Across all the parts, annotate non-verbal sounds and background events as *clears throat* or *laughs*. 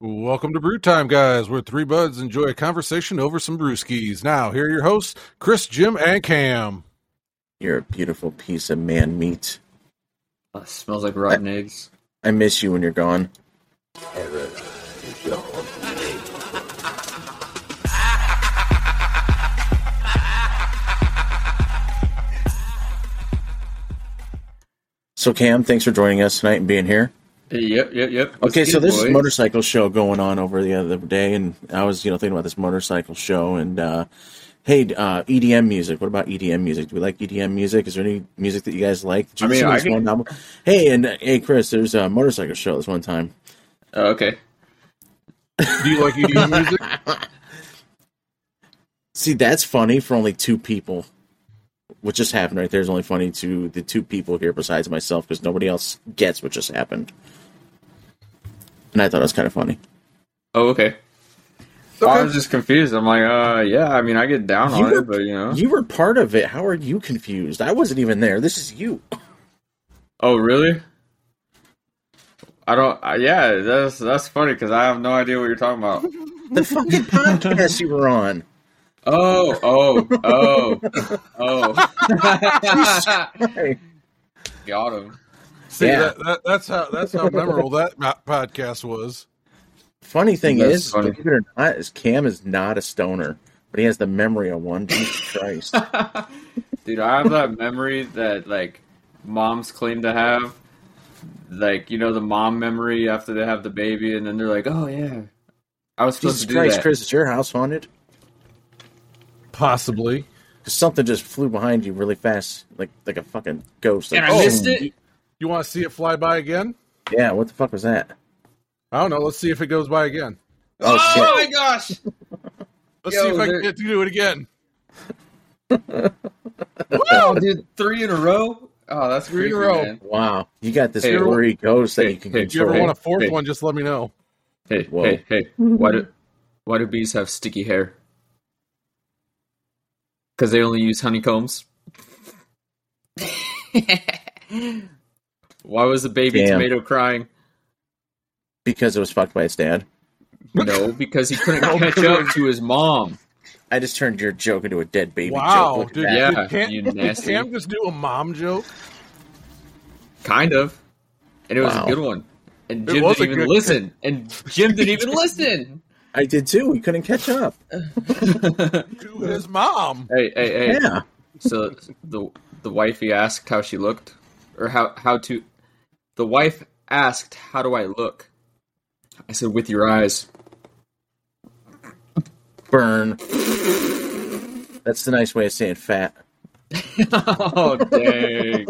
Welcome to Brew Time, guys, where three buds enjoy a conversation over some brewskis. Now, here are your hosts, Chris, Jim, and Cam. You're a beautiful piece of man meat. Uh, smells like rotten eggs. I miss you when you're gone. So Cam, thanks for joining us tonight and being here. Yep, yep, yep. Let's Okay, so it, this boys. motorcycle show going on over the other day, and I was, you know, thinking about this motorcycle show, and uh, hey, uh, EDM music. What about EDM music? Do we like EDM music? Is there any music that you guys like? You I mean, I this can- one album? Hey, and uh, hey, Chris, there's a motorcycle show this one time. Oh, okay. *laughs* Do you like EDM music? See, that's funny for only two people. What just happened right there is only funny to the two people here besides myself because nobody else gets what just happened. And I thought it was kind of funny. Oh, okay. I was just confused. I'm like, uh, yeah. I mean, I get down You on were- it, but you know. You were part of it. How are you confused? I wasn't even there. This is you. Oh, really? I don't. Uh, yeah, that's that's funny because I have no idea what you're talking about. *laughs* The fucking podcast you were on. Oh, oh, oh, oh. *laughs* Got him. See, Yeah. that, that, that's how that's how memorable that podcast was. Funny thing That's is, funny. believe it or not, is Cam is not a stoner, but he has the memory of one. Jesus *laughs* Christ. Dude, I have that memory that like moms claim to have. Like, you know, the mom memory after they have the baby, and then they're like, "Oh yeah, I was supposed Jesus to do Christ, that." Chris, is your house haunted? Possibly. Because something just flew behind you really fast, like like a fucking ghost. And Like, I Oh. missed it. You want to see it fly by again? Yeah, what the fuck was that? I don't know. Let's see if it goes by again. Oh, Oh, shit. my gosh! *laughs* Let's Yo, see if I can get to do it again. Wow, *laughs* dude, three in a row. Oh, that's Three in a row. man. Wow, you got this Hey, blurry ghost that hey, you can hey, If you ever control. want a fourth Hey. one, just let me know. Hey, Whoa. hey, hey! Why do why do bees have sticky hair? Because they only use honeycombs. *laughs* why was the baby Damn. tomato crying? because it was fucked by its dad. No, because he couldn't *laughs* catch up to his mom. I just turned your joke into a dead baby Wow, joke. Look at dude! that. Yeah, did Cam, you did nasty. Cam just do a mom joke? Kind of. And it was Wow. a good one. *laughs* And Jim didn't even good- listen. And Jim didn't even listen. I did too. We couldn't catch up. *laughs* To his mom. Hey, hey, hey. Yeah. So the the wifey asked how she looked, or how how to. The wife asked, "How do I look?" I said, "With your eyes." Burn. That's the nice way of saying fat. *laughs* oh dang!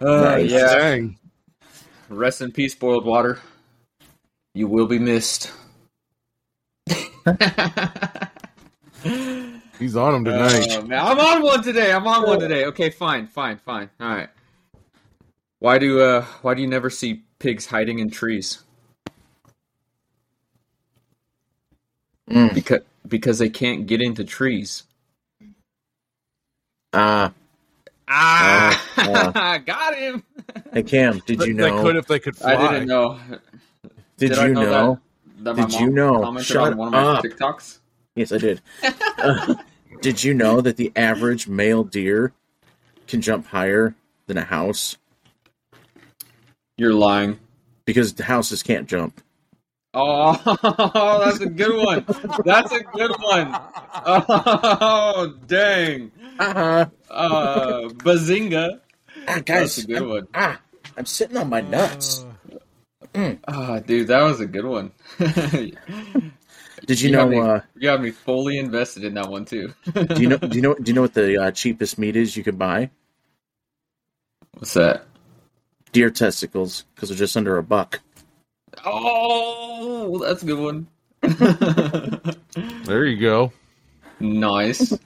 Uh, Nice. Yeah. Dang. Rest in peace, boiled water. You will be missed. *laughs* *laughs* He's on him tonight. Oh, man, I'm on one today. I'm on one today. Okay, fine, fine, fine. All right. Why do uh why do you never see pigs hiding in trees? Mm. Because because they can't get into trees. Ah. Ah, *laughs* got him. hey Cam, did you know? They could if they could fly. I didn't know. did, Did you know know? That my Did you know? Shut on one of my up. TikToks. Yes, I did. *laughs* Did you know that the average male deer can jump higher than a house You're lying. because the houses can't jump? Oh, *laughs* that's a good one. That's a good one. Oh, dang. Uh-huh. Uh, bazinga. Ah, That's guys, a good I'm, one. ah, I'm sitting on my nuts. Ah, dude, that was a good one. *laughs* Did you, You know? got me- Uh, you got me fully invested in that one too. *laughs* do you know? Do you know? Do you know what the uh, cheapest meat is you can buy? What's that? Deer testicles, because they're just under a buck. Oh, that's a good one. There you go. *laughs* nice.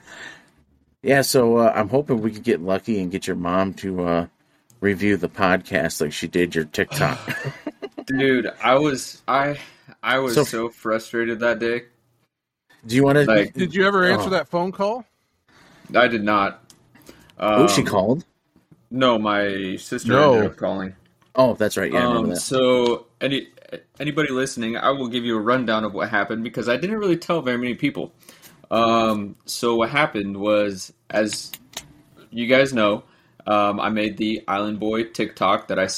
Yeah, so uh, I'm hoping we could get lucky and get your mom to uh, review the podcast like she did your TikTok. *laughs* Dude, I was I I was So- so, frustrated that day. do you want to? Like- Did you ever answer Oh. that phone call? I did not. Um, Who she called? No, my sister No. ended up calling. Oh, that's right. Yeah, um, that. so any anybody listening, I will give you a rundown of what happened because I didn't really tell very many people. Um, so what happened was, as you guys know, um, I made the Island Boy TikTok that I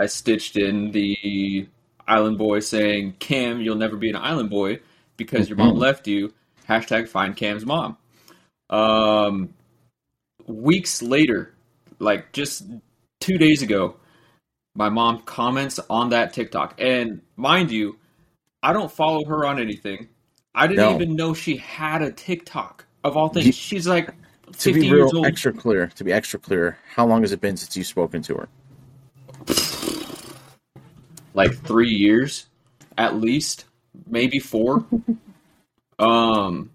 I stitched in the Island Boy saying, "Cam, you'll never be an Island Boy because your mom Mhm. left you." Hashtag find Cam's mom. Um, weeks later, like just two days ago, my mom comments on that TikTok. And mind you, I don't follow her on anything. I didn't No. even know she had a TikTok of all things. She's like To 50 be years real old. extra clear, to be extra clear, how long has it been since you've spoken to her? Like three years at least, maybe four. *laughs* um,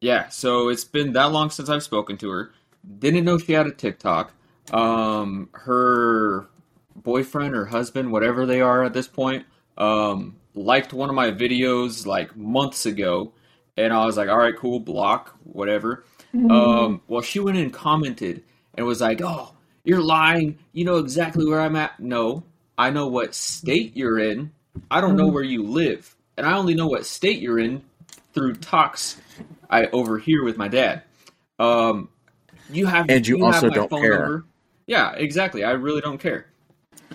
yeah. So it's been that long since I've spoken to her. Didn't know she had a TikTok. Um, her boyfriend or husband, whatever they are at this point, um, liked one of my videos like months ago, and I was like, "All right, cool, block, whatever." Um, well, she went and commented and was like, "Oh, you're lying. You know exactly where I'm at." No, I know what state you're in. I don't know where you live, and I only know what state you're in through talks I overhear with my dad. Um, you have And you have also my don't phone care. number. Yeah, exactly. I really don't care.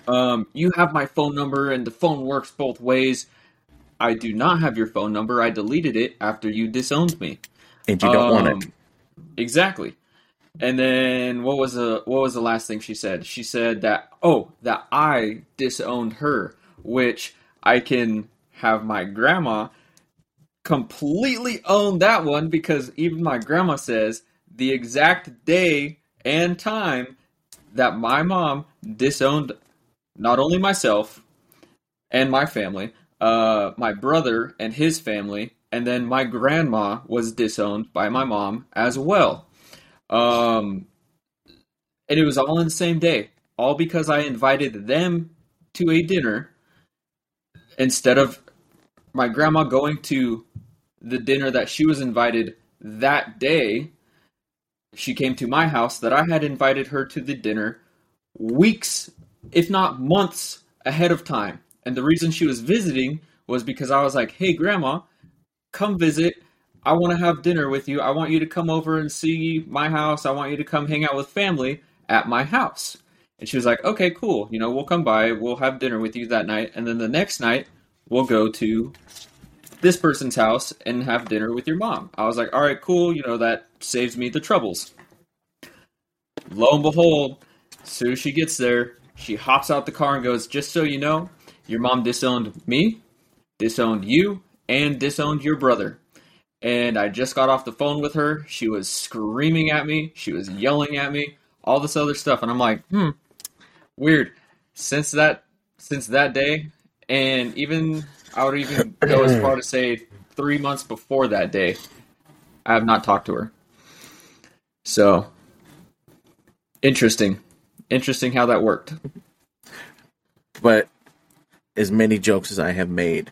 Um, you have my phone number, and the phone works both ways. I do not have your phone number. I deleted it after you disowned me. And you don't want Um, it. Exactly. And then what was the what was the last thing she said? She said that oh that I disowned her, which I can have my grandma completely own that one because even my grandma says the exact day and time that my mom disowned not only myself and my family, uh, my brother and his family, and then my grandma was disowned by my mom as well. Um, and it was all in the same day, all because I invited them to a dinner instead of my grandma going to the dinner that she was invited that day. She came to my house that I had invited her to the dinner weeks, if not months ahead of time. And the reason she was visiting was because I was like, hey, grandma, come visit. I want to have dinner with you. I want you to come over and see my house. I want you to come hang out with family at my house. And she was like, okay, cool. You know, we'll come by. We'll have dinner with you that night. And then the next night, we'll go to this person's house and have dinner with your mom. I was like, all right, cool. You know, that saves me the troubles. Lo and behold, as soon as she gets there, she hops out the car and goes, just so you know, your mom disowned me, disowned you, and disowned your brother. And I just got off the phone with her. She was screaming at me. She was yelling at me. All this other stuff. And I'm like, hmm, weird. Since that since that day, and even I would even go as far to say three months before that day, I have not talked to her. So interesting. Interesting how that worked. But as many jokes as I have made,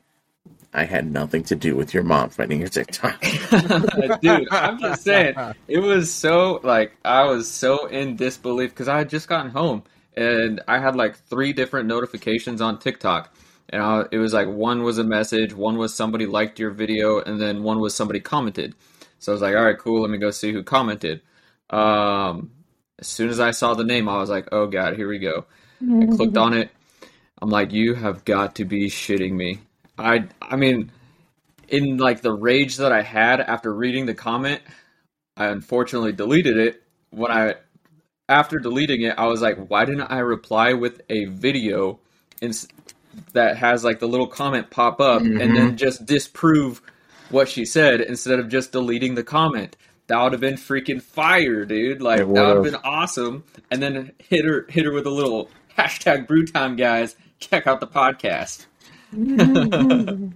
I had nothing to do with your mom finding your TikTok. *laughs* Dude, I'm just saying, it was so like I was so in disbelief because I had just gotten home and I had like three different notifications on TikTok, and I, it was like one was a message, one was somebody liked your video, and then one was somebody commented. So I was like, all right, cool, let me go see who commented. Um, as soon as I saw the name, I was like, oh god, here we go. I clicked on it. I'm like, you have got to be shitting me. I I mean, in like the rage that I had after reading the comment, I unfortunately deleted it. When I after deleting it, I was like, why didn't I reply with a video ins- that has like the little comment pop up and then mm-hmm. just disprove what she said instead of just deleting the comment? That would have been freaking fire, dude. Like that would have been awesome. And then hit her hit her with a little hashtag brew time guys. Check out the podcast. *laughs*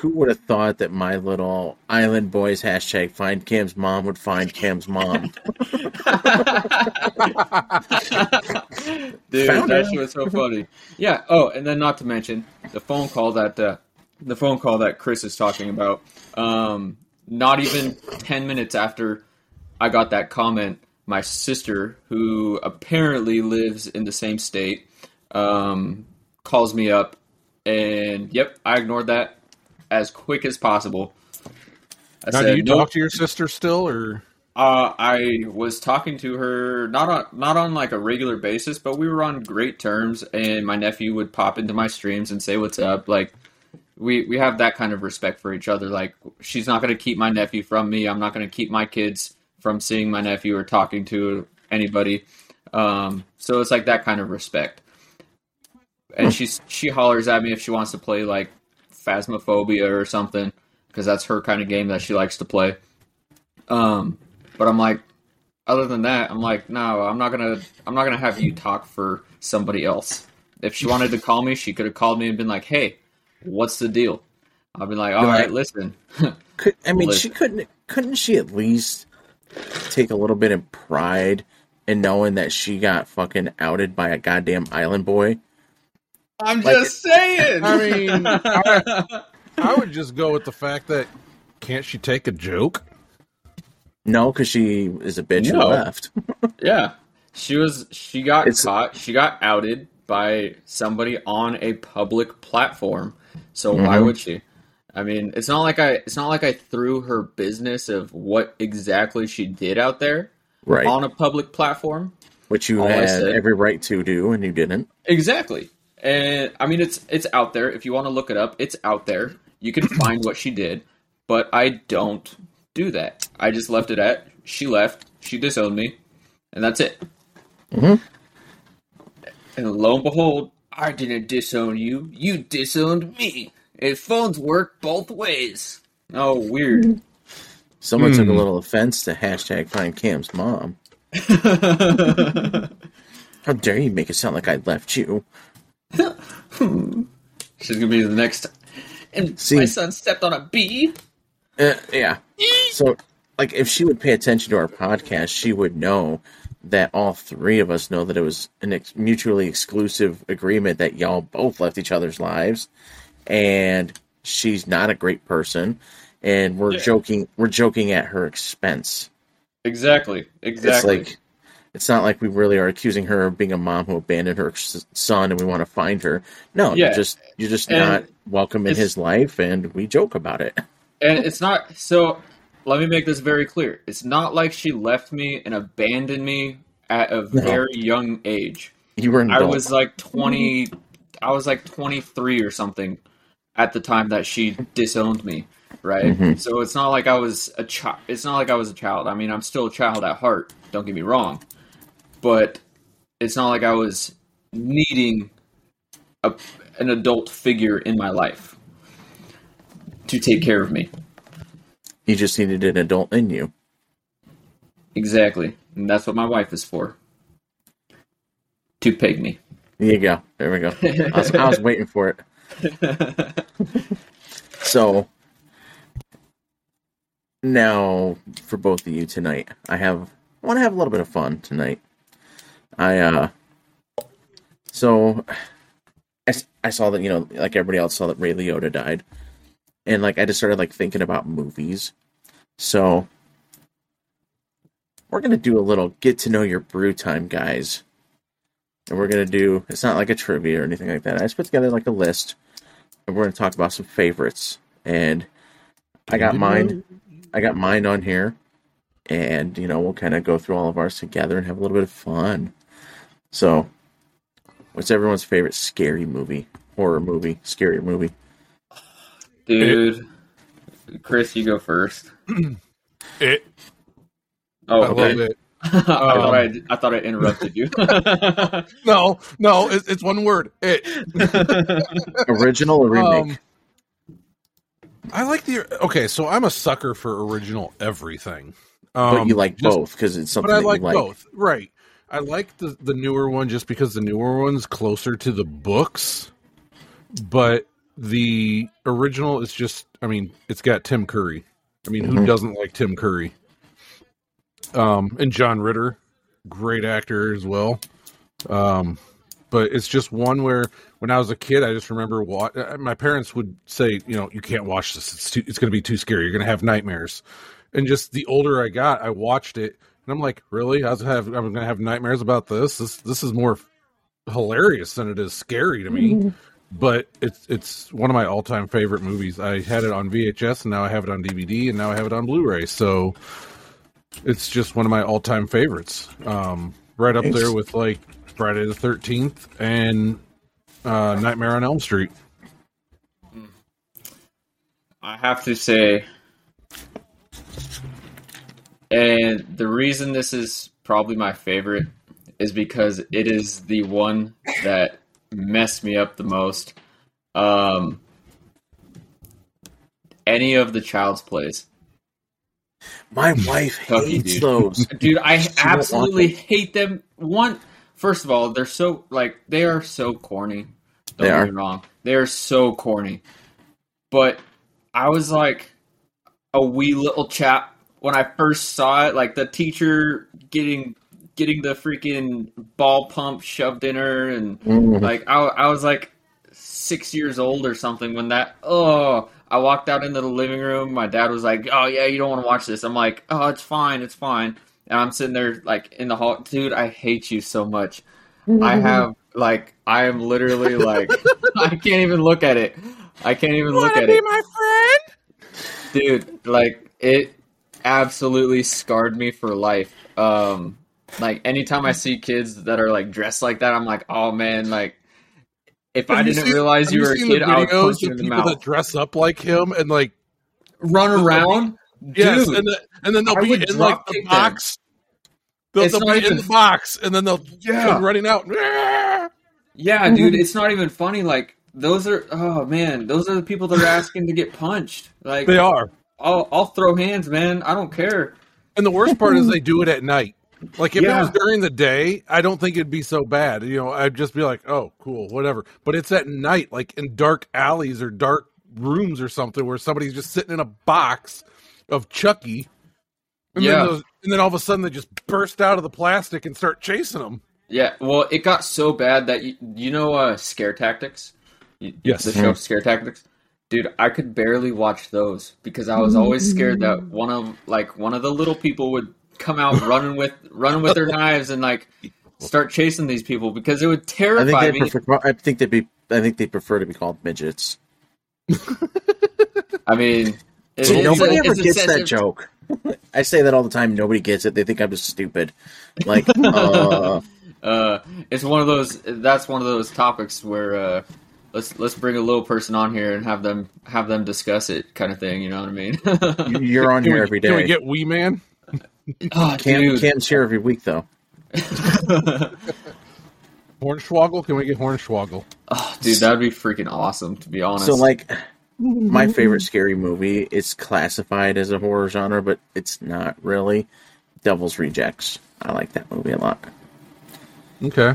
Who would have thought that my little Island Boys hashtag find Cam's mom would find Cam's mom? *laughs* Dude, Found that shit was so funny. Yeah. Oh, and then not to mention the phone call that uh, the phone call that Chris is talking about. Um, not even ten minutes after I got that comment, my sister, who apparently lives in the same state, um, calls me up And yep, I ignored that as quick as possible. I now, do you talk to your sister still, or? Uh, I was talking to her not on not on like a regular basis, but we were on great terms. And my nephew would pop into my streams and say what's up. Like we we have that kind of respect for each other. Like she's not going to keep my nephew from me. I'm not going to keep my kids from seeing my nephew or talking to anybody. Um, so it's like that kind of respect. And she she hollers at me if she wants to play like Phasmophobia or something because that's her kind of game that she likes to play. Um, but I'm like, other than that, I'm like, no, I'm not gonna, I'm not gonna have you talk for somebody else. If she wanted to *laughs* call me, she could have called me and been like, hey, what's the deal? I'll be like, all right, right listen. *laughs* Could, I mean, listen. she couldn't, couldn't she at least take a little bit of pride in knowing that she got fucking outed by a goddamn island boy? I'm like, just saying. I mean, I, I would just go with the fact that can't she take a joke? No, because she is a bitch no. and left. *laughs* yeah, she was. She got it's, caught. She got outed by somebody on a public platform. So mm-hmm. why would she? I mean, it's not like I. It's not like I threw her business of what exactly she did out there right. on a public platform, which you All had every right to do, and you didn't. Exactly. And I mean, it's it's out there. If you want to look it up, it's out there. You can find what she did, but I don't do that. I just left it at she left, she disowned me, and that's it. Mm-hmm. And lo and behold, I didn't disown you. You disowned me. And phones work both ways. Oh, weird. Someone took a hmm. little offense to hashtag find Cam's mom. *laughs* How dare you make it sound like I left you? *laughs* She's gonna be the next. And See, my son stepped on a bee. Uh, yeah. So, like, if she would pay attention to our podcast, she would know that all three of us know that it was an ex- mutually exclusive agreement that y'all both left each other's lives, and she's not a great person, and we're yeah. joking. We're joking at her expense. Exactly. Exactly. It's like it's not like we really are accusing her of being a mom who abandoned her son and we want to find her. No, yeah. you're just you're just and not welcome in his life, and we joke about it. *laughs* And it's not so let me make this very clear. It's not like she left me and abandoned me at a very young age. You were i was like 20 i was like 23 or something at the time that she disowned me right? Mm-hmm. so it's not like i was a child it's not like i was a child. I mean i'm still a child at heart don't get me wrong but it's not like i was needing a, an adult figure in my life to take care of me. You just needed an adult in you. Exactly. And that's what my wife is for. To peg me. There you go. There we go. I was, I was *laughs* waiting for it. *laughs* so now for both of you tonight, I have I want to have a little bit of fun tonight. I uh so I, I saw that you know like everybody else saw that Ray Liotta died and like I just started like thinking about movies. So we're gonna do a little get to know your brew time, guys. And we're gonna do it's not like a trivia or anything like that. I just put together like a list and we're gonna talk about some favorites. And I got mine I got mine on here. And, you know, we'll kind of go through all of ours together and have a little bit of fun. So what's everyone's favorite scary movie? Horror movie, scary movie? Dude, it, Chris, you go first. *clears throat* It. Oh, okay. I, it. *laughs* I, thought I, um, I, thought I interrupted you. *laughs* no, no, it's, it's one word. It. *laughs* Original or remake? Um, I like the. Okay, so I'm a sucker for original everything. Um, but you like just, both because it's something. But I like, like both, right? I like the the newer one just because the newer one's closer to the books, but the original is just I mean, it's got Tim Curry. I mean, mm-hmm. who doesn't like Tim Curry? Um, and John Ritter, great actor as well. Um, but it's just one where when I was a kid, I just remember what uh, my parents would say, you know, you can't watch this. It's too, it's going to be too scary. You're going to have nightmares. And just the older I got, I watched it and I'm like, really? I was have I'm going to have nightmares about this. This this is more hilarious than it is scary to me. Mm-hmm. *laughs* but it's it's one of my all time favorite movies. I had it on VHS, and now I have it on DVD, and now I have it on Blu-ray. So it's just one of my all time favorites. Um, right up Nice. there with like Friday the Thirteenth and uh, Nightmare on Elm Street. I have to say, and the reason this is probably my favorite is because it is the one that messed me up the most. Um, any of the Child's Plays. My wife Chucky, hates dude. those. *laughs* Dude, I absolutely hate them. One, first of all, they're so like they are so corny. Don't They get are. me wrong. They are so corny. But I was like a wee little chap when I first saw it, like the teacher getting getting the freaking ball pump shoved in her and Mhm. like I, I was like six years old or something when that oh i walked out into the living room. My dad was like oh yeah you don't want to watch this. I'm like oh it's fine it's fine. And i'm sitting there like in the hall dude i hate you so much. I have like i am literally like *laughs* i can't even look at it. I can't even look at it. my friend? dude like it absolutely scarred me for life um like anytime i see kids that are like dressed like that i'm like oh man like if i Have you didn't seen- realize have you were a kid i would punch you in the people that dress up like him and like run around yes, and, the, and then they'll I be in like the box. They'll, they'll be in the box, and then they'll Yeah. running out. yeah *laughs* dude it's not even funny like those are oh man those are the people that are asking to get punched like They are. I'll, I'll throw hands man i don't care And the worst part is they do it at night. Like if Yeah. it was during the day, I don't think it'd be so bad. You know, I'd just be like, "Oh, cool, whatever." But it's at night, like in dark alleys or dark rooms or something, where somebody's just sitting in a box of Chucky, and Yeah. then those, and then all of a sudden they just burst out of the plastic and start chasing them. Yeah, well, it got so bad that you, you know uh, Scare Tactics? You- Yes. The show Scare Tactics? Dude, I could barely watch those because I was always scared that one of like one of the little people would come out running with running with their *laughs* knives and like start chasing these people because it would I terrify think me. prefer. I think they'd be. I think they prefer to be called midgets. *laughs* I mean, it- See, nobody a- ever it's a gets that joke. *laughs* I say that all the time. Nobody gets it. They think I'm just stupid. Like, uh, Uh, it's one of those. That's one of those topics where uh, let's let's bring a little person on here and have them have them discuss it, kind of thing. You know what I mean? you're on Can *laughs* here we, every can we get Wee Man? *laughs* Ah, oh, Cam, dude. Cam's here every week, though. *laughs* Hornswoggle? Can we get Hornswoggle? Oh, dude, that'd be freaking awesome. To be honest. So, like, my favorite scary movie is classified as a horror genre, but it's not really. Devil's Rejects. I like that movie a lot. Okay.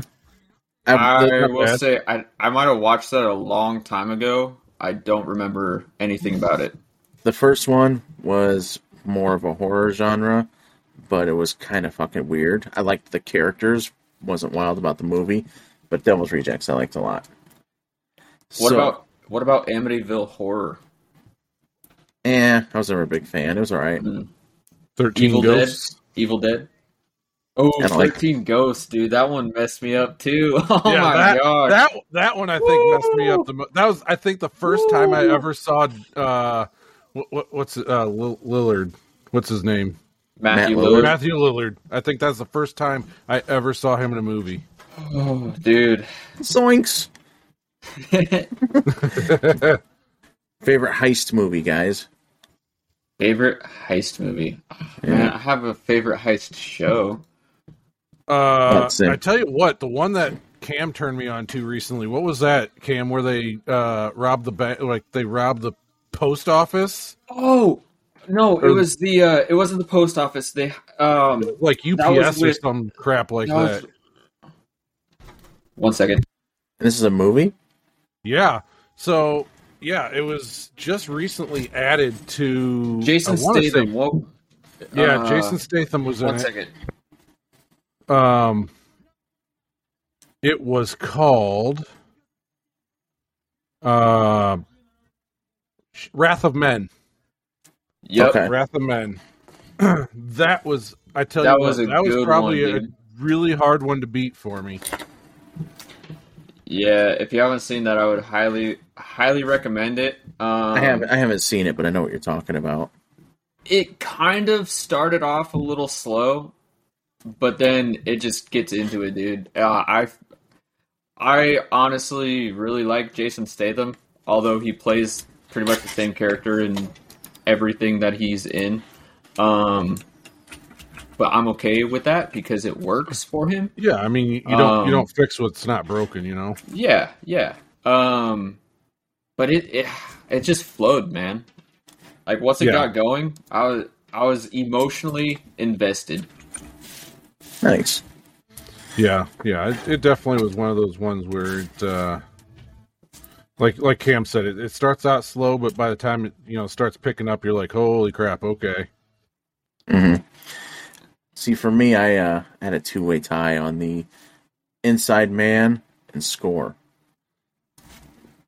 I, I will say I I might have watched that a long time ago. I don't remember anything about it. the first one was more of a horror genre, but it was kind of fucking weird. I liked the characters, wasn't wild about the movie, but Devil's Rejects I liked a lot. What So, about what about Amityville Horror? Eh, I was never a big fan. It was alright. Thirteen Evil Ghosts. Dead? Evil Dead? Oh, I don't like- 13 Ghosts, dude. That one messed me up too. *laughs* Oh yeah, my that, god. that that one I think messed me up the most. That was I think the first time I ever saw uh what, what what's uh Lil- Lillard. What's his name? Matthew Matt Lillard. Matthew Lillard. I think that's the first time I ever saw him in a movie. Oh, dude. Zoinks! *laughs* Favorite heist movie, guys? favorite heist movie. Oh, Man, I have a favorite heist show. Uh I tell you what, the one that Cam turned me on to recently. What was that, Cam? Where they uh robbed the bank like they robbed the post office? Oh no, it was the uh it wasn't the post office. They um Like UPS or with- some crap like that that. was- one second. This is a movie? Yeah. So yeah, it was just recently added to Jason I wanna say- Statham. What? yeah, uh, Jason Statham was in One it. Second. Um, it was called uh, Wrath of Man. Yep. Okay. Wrath of Man. *clears throat* that was I tell That you was what, that was probably one, a dude. really hard one to beat for me. Yeah, if you haven't seen that, I would highly, highly recommend it. Um, I haven't I haven't seen it, but I know what you're talking about. It kind of started off a little slow, but then it just gets into it, dude. Uh, I, I honestly really like Jason Statham, although he plays pretty much the same character in everything that he's in. Um, but I'm okay with that because it works for him. Yeah, I mean, you don't Um, you don't fix what's not broken, you know. Yeah, yeah. Um, but it it it just flowed, man. Like once it Yeah. got going, I was I was emotionally invested. Nice. Yeah, yeah. It, it definitely was one of those ones where it, uh, like like Cam said, it, it starts out slow, but by the time it you know starts picking up, you're like, holy crap, okay. Mm-hmm. See, for me, I uh, had a two way tie on the Inside Man and Score.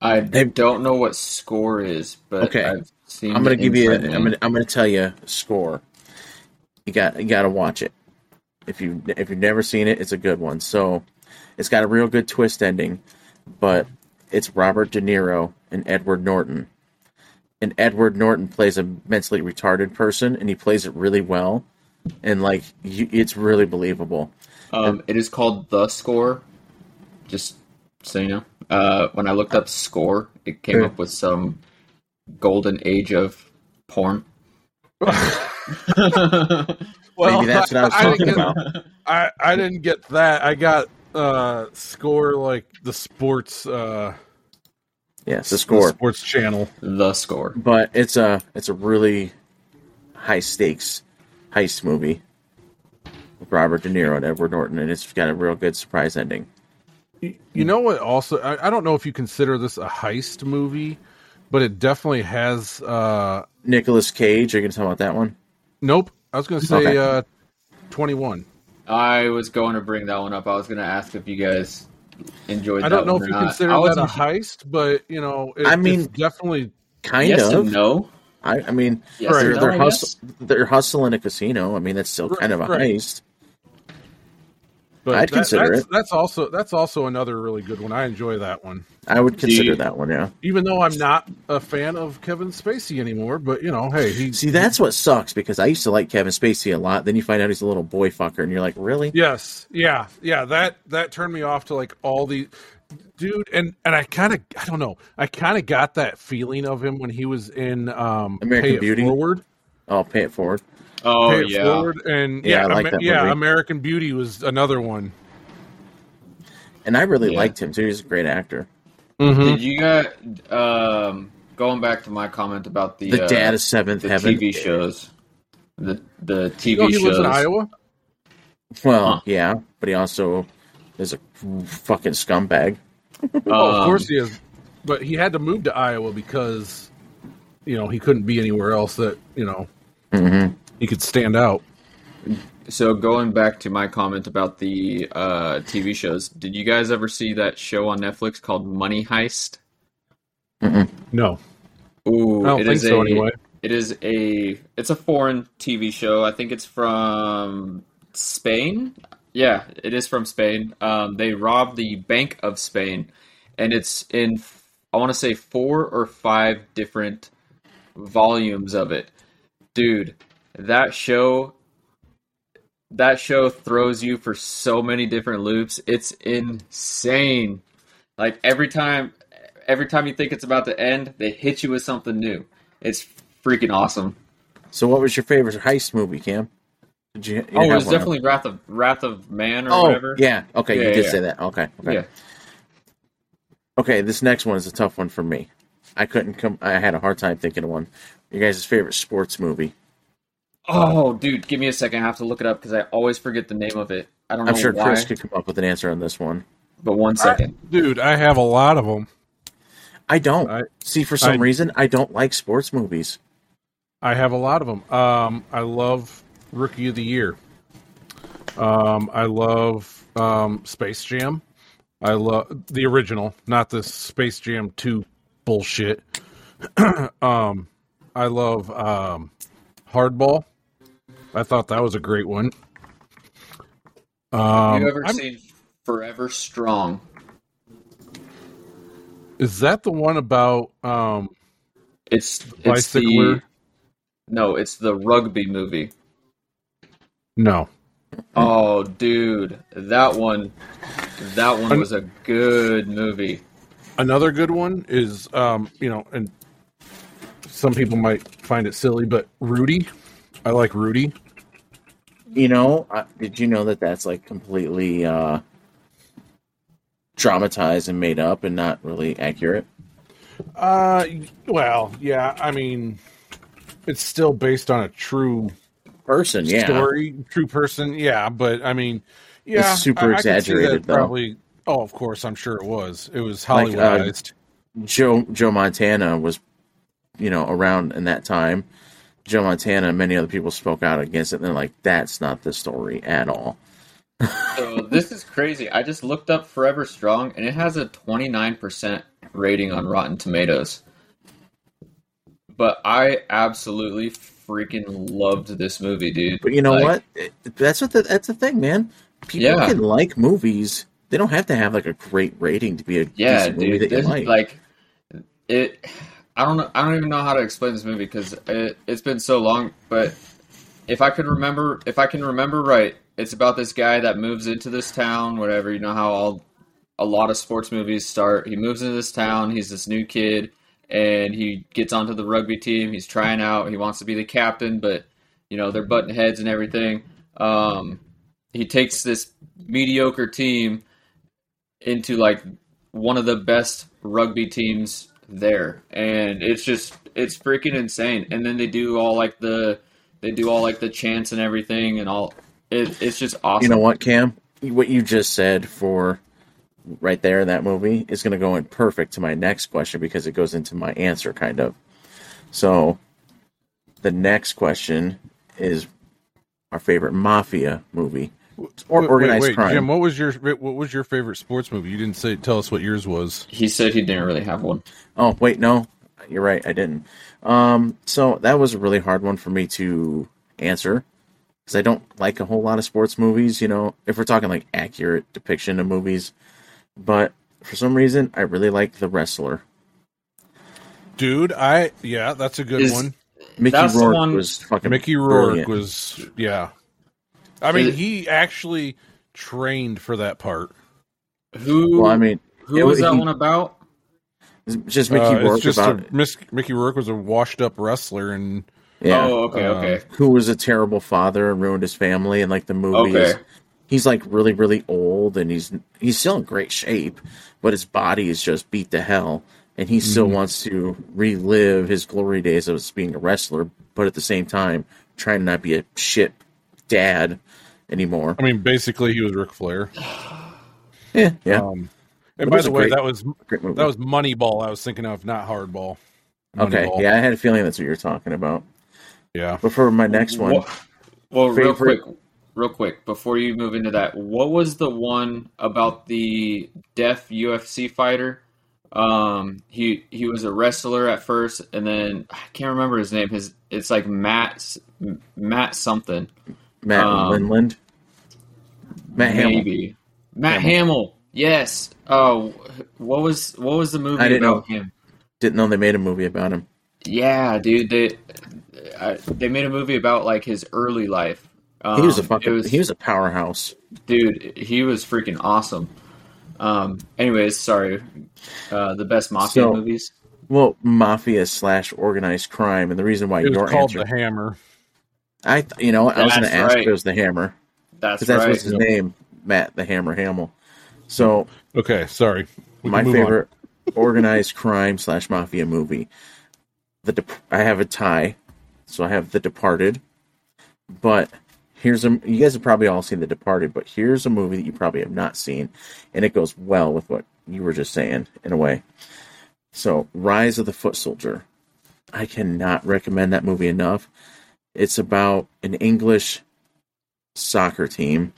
I They- don't know what score is, but Okay. I've seen. I'm gonna give you. A, Inside I'm gonna. I'm gonna tell you Score. You got. You got to watch it. If you if you've never seen it, it's a good one. So, it's got a real good twist ending, but it's Robert De Niro and Edward Norton. And Edward Norton plays a mentally retarded person, and he plays it really well, and like you, it's really believable. Um, it is called the score. Just so you know, uh, when I looked up score, it came up with some golden age of porn. *laughs* *laughs* Maybe that's what I was didn't talking get- about. I I didn't get that. I got uh score like the sports uh Yes, the score. sports channel. the score. but it's a it's a really high stakes heist movie with Robert De Niro and Edward Norton, and it's got a real good surprise ending. You you know what? Also, I, I don't know if you consider this a heist movie, but it definitely has. uh Nicolas Cage, are you gonna talk about that one? Nope. I was going to say Okay. uh twenty one. I was going to bring that one up. I was going to ask if you guys enjoyed. I don't that know one if you not. consider I that a heist, but you know, it, I mean- it's definitely. Kind Yes of. and no. I, I mean, Yes Right. they're, and they're, no. I hustle, they're hustling a casino. I mean, that's still kind of a Right. heist. But I'd consider that's, it. That's also that's also another really good one. I enjoy that one, I would consider See- that one. Yeah. even though I'm not a fan of Kevin Spacey anymore. But you know, hey, he See, that's what sucks because I used to like Kevin Spacey a lot. Then you find out he's a little boy fucker, and you're like, really? Yes, yeah, yeah. That that turned me off to like all the dude, and and I kind of I don't know. I kind of got that feeling of him when he was in um, American Pay It Beauty? Forward. I'll pay it forward. Oh Pay It yeah. Forward, and Yeah, yeah, I like Ama- that yeah. American Beauty was another one. And I really Yeah. liked him too. He's a great actor. Mm-hmm. Did you got um, going back to my comment about the The uh, Dad of Seventh the Heaven. TV shows, the the TV You know, he shows. lives in Iowa. Well, Huh. yeah, but he also is a fucking scumbag. Oh, of Um, course he is. But he had to move to Iowa because, you know, he couldn't be anywhere else that, you know, Mm-hmm. He could stand out. So going back to my comment about the uh, TV shows, did you guys ever see that show on Netflix called Money Heist? No, Ooh, I don't it think is so a- anyway. It is a it's a foreign TV show. I think it's from Spain. Yeah, it is from Spain. Um, they robbed the Bank of Spain, and it's in I want to say four or five different volumes of it. Dude, that show that show throws you for so many different loops. It's insane. Like every time every time you think it's about to end, they hit you with something new. It's freaking awesome. So, what was your favorite heist movie, Cam? Did you? you Oh, it was definitely Wrath of Wrath of Man or Oh, whatever. yeah. Okay, Yeah, you did yeah. say that. Okay. Okay. Yeah. Okay. This next one is a tough one for me. I couldn't come. I had a hard time thinking of one. Your guys' favorite sports movie? Oh, dude, give me a second. I have to look it up because I always forget the name of it. I don't know I'm sure why. Chris could come up with an answer on this one. But one second. dude, I have a lot of them. I don't. I- See, for some I- reason, I don't like sports movies. I have a lot of them. Um, I love Rookie of the Year. Um, I love um, Space Jam. I love the original, not the Space Jam 2 bullshit. *clears throat* um, I love um, Hardball. I thought that was a great one. Um, you ever I'm- seen Forever Strong? Is that the one about um It's it's bicycler? the no, it's the rugby movie. No. Oh, dude, that one, that one was a good movie. Another good one is um, you know, and some people might find it silly, but Rudy. I like Rudy. You know, uh, did you know that that's like completely uh, dramatized and made up and not really accurate? Uh well, yeah, I mean it's still based on a true Person, yeah. story, true person. Yeah, but I mean, yeah, It's super I- I could see that exaggerated, though. Probably. Oh, of course, I'm sure it was. It was Like, uh, Hollywoodized. Joe Joe Montana was, you know, around in that time. Joe Montana and many other people spoke out against it. And they're like, "That's not the story at all." So this is crazy. I just looked up Forever Strong, and it has a 29% rating on Rotten Tomatoes. But I absolutely freaking loved this movie, dude. But you know Like, what? That's what the, that's the thing, man. People Yeah. can like movies. They don't have to have like a great rating to be a Yeah, decent movie dude. that you like. like it. I don't know. I don't even know how to explain this movie because it, it's been so long. But if I could remember, if I can remember right, it's about this guy that moves into this town. Whatever you know how all a lot of sports movies start. He moves into this town. He's this new kid, and he gets onto the rugby team. He's trying out. He wants to be the captain, but you know they're butting heads and everything. Um, he takes this mediocre team into like one of the best rugby teams there, and it's just it's freaking insane. And then they do all like the they do all like the chants and everything, and all it, it's just awesome. you know what, Cam? What you just said for right there in that movie is going to go in perfect to my next question because it goes into my answer, kind of. So, the next question is our favorite mafia movie or Wait, organized wait, wait, crime. Jim, what was your what was your favorite sports movie? You didn't say tell us what yours was. He said he didn't really have one. Oh wait, no, you're right. I didn't. Um, so that was a really hard one for me to answer because I don't like a whole lot of sports movies. You know, if we're talking like accurate depiction of movies, but for some reason, I really like The Wrestler. Dude, I yeah, that's a good Is- one. Mickey That's the Rourke one- was fucking Mickey Rourke brilliant. was yeah. I mean, he actually trained for that part. Who? Well, I mean, who it was was- that he- one about? it's just Mickey Uh, Rourke it's just about a, Miss, Mickey Rourke was a washed up wrestler, and yeah, Oh, okay, um, okay, who was a terrible father and ruined his family, and like the movie okay. he's like really really old and he's he's still in great shape but his body is just beat to hell and he still Mhm. wants to relive his glory days of being a wrestler but at the same time trying to not be a shit dad anymore I mean, basically, he was Ric Flair. yeah yeah Um, and it by the way, great- that was that was Moneyball. I was thinking of not Hardball. okay yeah i had a feeling that's what you're talking about yeah. but for my next one Well, well real quick, real quick, before you move into that, what was the one about the deaf UFC fighter? Um, he he was a wrestler at first, and then I can't remember his name. His it's like Matt Matt something. Matt um, Linland. matt Hamill. maybe Matt Hamill. Hamill. Yes. Oh, what was what was the movie I didn't about him? didn't know they made a movie about him Yeah, dude. They I, they made a movie about like his early life. Um, he was a fucking was- he was a powerhouse dude. He was freaking awesome. Um. Anyways, sorry. Uh, the best mafia So- movies. well mafia slash organized crime and the reason why It your called answer the Hammer. I, th- you know, what, I was going to ask right. if it was the Hammer That's because that's right. what's his name, Matt the Hammer Hamill. So Okay, sorry. We my can move on. favorite organized crime slash mafia movie. The Dep- I have a tie, so I have The Departed. But here's a you guys have probably all seen The Departed, but here's a movie that you probably have not seen, and it goes well with what you were just saying in a way. So Rise of the Foot Soldier. I cannot recommend that movie enough. It's about an English soccer team,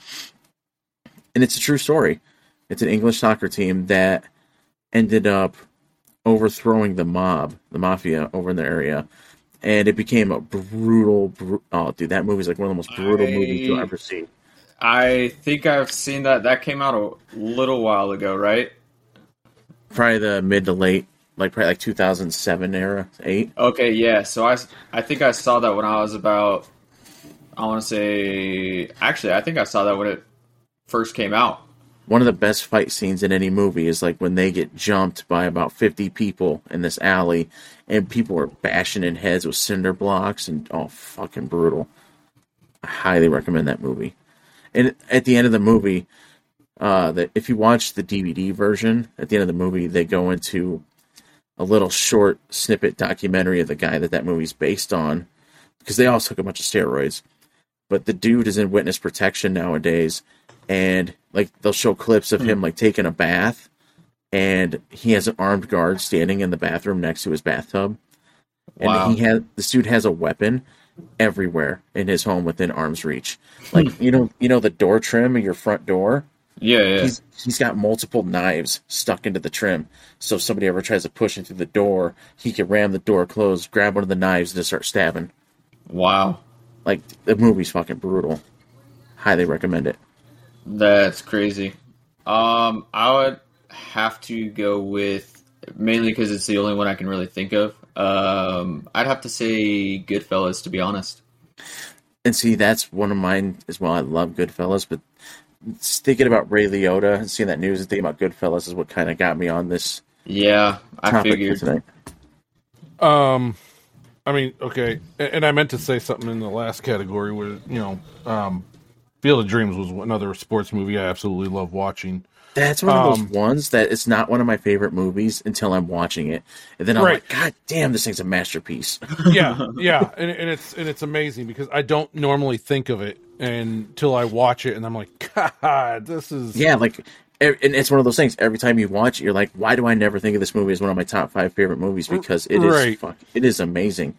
and it's a true story. It's an English soccer team that ended up overthrowing the mob, the mafia over in the area, and it became a brutal. Bru- oh, dude, that movie's like one of the most brutal I- movies you'll ever see. I think I've seen that. That came out a little while ago, right? probably the mid to late, like probably like 2007 era, eight. Okay, yeah. So I, I think I saw that when I was about, I want to say, actually, I think I saw that when it first came out. One of the best fight scenes in any movie is like when they get jumped by about 50 people in this alley, and people are bashing in heads with cinder blocks, and oh, fucking brutal. I highly recommend that movie. And at the end of the movie, uh, that if you watch the DVD version, at the end of the movie, they go into a little short snippet documentary of the guy that that movie's based on, because they all took a bunch of steroids. But the dude is in witness protection nowadays, and like they'll show clips of hmm. him like taking a bath, and he has an armed guard standing in the bathroom next to his bathtub, Wow. and he has the dude has a weapon everywhere in his home within arm's reach. Like hmm. you know, you know the door trim of your front door Yeah, yeah. he's he's got multiple knives stuck into the trim. So if somebody ever tries to push into the door, he can ram the door closed, grab one of the knives, and just start stabbing. wow. Like the movie's fucking brutal. Highly recommend it. That's crazy. Um, I would have to go with mainly because it's the only one I can really think of. Um, I'd have to say Goodfellas, to be honest. And see, that's one of mine as well. I love Goodfellas, but thinking about Ray Liotta and seeing that news and thinking about Goodfellas is what kind of got me on this Yeah, I topic figured. tonight. Um, I mean, okay, and, and I meant to say something in the last category where you know, um, Field of Dreams was another sports movie I absolutely love watching. That's one of Um, those ones that it's not one of my favorite movies until I'm watching it, and then I'm Right. like, God damn, this thing's a masterpiece. Yeah, yeah, *laughs* and, and it's and it's amazing because I don't normally think of it until I watch it, and I'm like, God, this is Yeah, like, and it's one of those things. Every time you watch it, you're like, why do I never think of this movie as one of my top five favorite movies? Because it is, Right. fuck, it is amazing,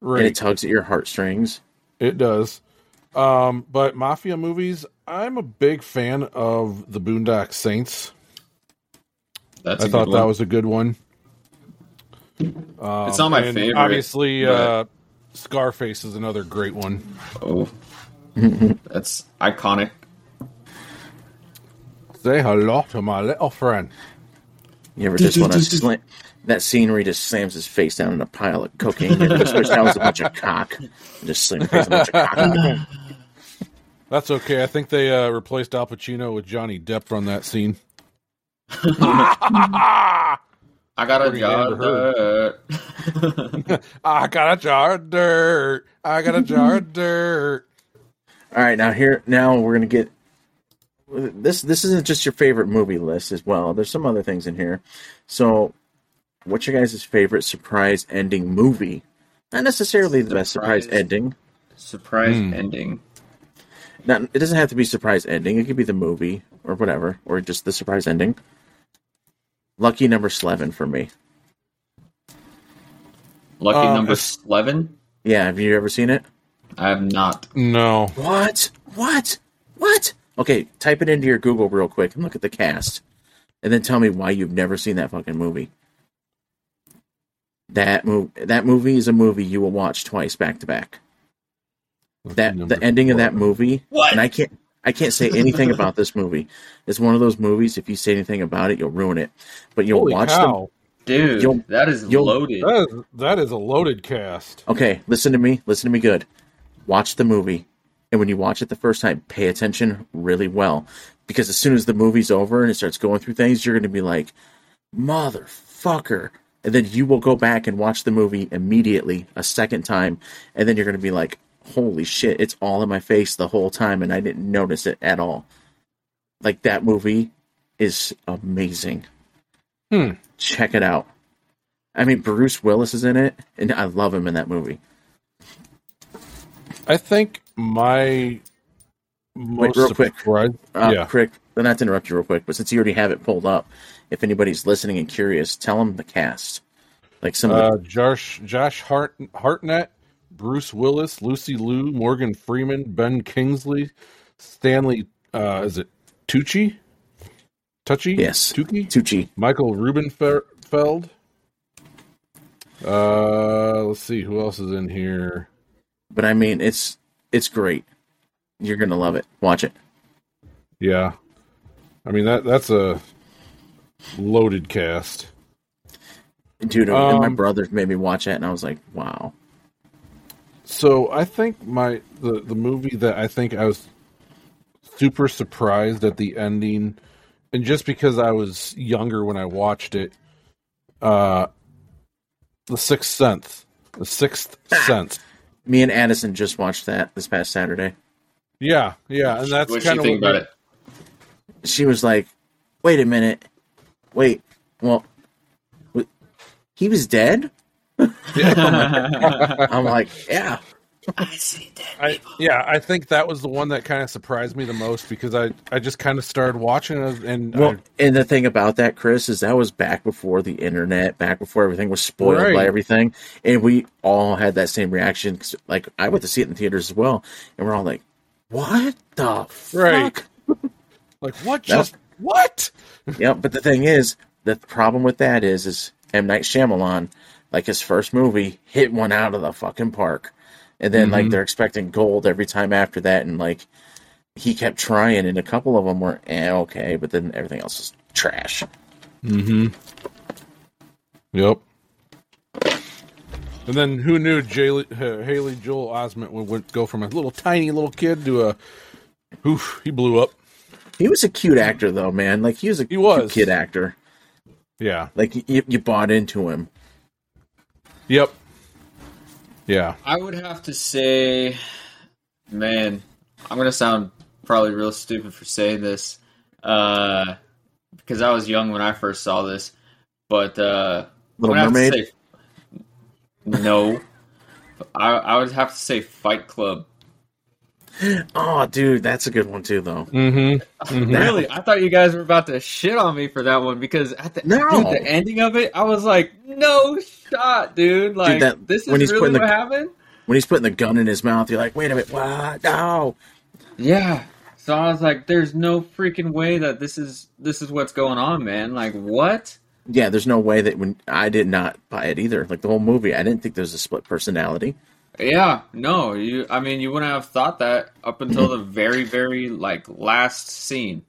right. and it tugs at your heartstrings. It does. Um, but mafia movies, I'm a big fan of the Boondock Saints. That's I a thought that was a good one. Um, It's not my favorite, Obviously, but- uh, Scarface is another great one. Oh, *laughs* that's iconic. Say hello to my little friend. You ever just want to slam *laughs* that scenery just slams his face down in a pile of cocaine? You ever just wish that was a bunch of cock? Just slam his face in a bunch of cock. *laughs* That's okay. I think they uh, replaced Al Pacino with Johnny Depp from that scene. *laughs* I got a jar damn job. *laughs* I got a jar of dirt. I got a jar of dirt. All right, now here, now we're gonna get this. This isn't just your favorite movie list as well. There's some other things in here. So, what's your guys' favorite surprise ending movie? Not necessarily the best surprise Surprise. ending. Surprise Hmm. ending. Not, it doesn't have to be surprise ending. It could be the movie or whatever, or just the surprise ending. Lucky number Slevin for me. Lucky Um, number Slevin. Yeah, have you ever seen it? I have not. No. What? What? What? Okay, type it into your Google real quick and look at the cast, and then tell me why you've never seen that fucking movie. That move, that movie is a movie you will watch twice back to back. That the ending of that movie, What? and I can't, I can't say anything about this movie. It's one of those movies. If you say anything about it, you'll ruin it. But you'll Holy watch cow. Dude, You'll- that is you'll- loaded. That is, that is a loaded cast. Okay, listen to me. Listen to me good. Watch the movie, and when you watch it the first time, pay attention really well, because as soon as the movie's over and it starts going through things, you're going to be like, "Motherfucker." And then you will go back and watch the movie immediately a second time, and then you're going to be like, "Holy shit! It's all in my face the whole time, and I didn't notice it at all." Like that movie is amazing. Hmm. Check it out. I mean, Bruce Willis is in it, and I love him in that movie. I think my most real quick. surprise- Uh, yeah. Crick, not to interrupt you real quick, but since you already have it pulled up, if anybody's listening and curious, tell them the cast. Like some of Uh, Josh Josh Hart, Hartnett, Bruce Willis, Lucy Liu, Morgan Freeman, Ben Kingsley, Stanley. Uh, is it Tucci? Tucci? Yes. Tucci. the Tucci. Michael Rubenfeld. Uh, let's see who else is in here. But I mean, it's it's great. You're gonna love it. Watch it. Yeah, I mean that that's a loaded cast. Dude, and my Um, brother made me watch it, and I was like, wow. So I think my the the movie that I think I was super surprised at the ending, and just because I was younger when I watched it, uh, the Sixth Sense, the Sixth Sense. Me and Addison just watched that this past Saturday. Yeah, yeah, and that's What do kind you of think about it? She was like, wait a minute. Wait, well, w- he was dead? *laughs* I'm like, yeah. I, see dead I, yeah, I think that was the one that kind of surprised me the most because I, I just kind of started watching it and Well, I, and the thing about that, Chris, is that was back before the internet, back before everything was spoiled by everything, and we all had that same reaction. 'cause, Like I went to see it in theaters as well, and we're all like, "What the Right. fuck?" like what just what? yep. but the thing is, the problem with that is, is M Night Shyamalan, like his first movie, hit one out of the fucking park, and then like Mhm. they're expecting gold every time after that, and like he kept trying, and a couple of them were eh, okay, but then everything else is trash. Mm-hmm. Yep. And then who knew Haley, uh, Haley Joel Osment would, would go from a little tiny little kid to a oof, he blew up. He was a cute actor, though, man. Like he was a He was. cute kid actor. Yeah. Like you, you bought into him. Yep. Yeah. I would have to say, man, I'm gonna sound probably real stupid for saying this, uh, because I was young when I first saw this, but uh, Little I'm gonna have to Mermaid. say- no, *laughs* I I would have to say Fight Club. Oh, dude, that's a good one too, though. Mm-hmm. Really, I thought you guys were about to shit on me for that one because at the No. dude, the ending of it, I was like, no shot, dude. Like that- this when is he's really putting the- what happened. When he's putting the gun in his mouth, you're like, "Wait a minute, what? No!" Yeah. So I was like, "There's no freaking way that this is this is what's going on, man. Like, what?" Yeah, there's no way that when I did not buy it either. Like the whole movie, I didn't think there was a split personality. Yeah, no, you. I mean, you wouldn't have thought that up until the *clears throat* very, very like last scene.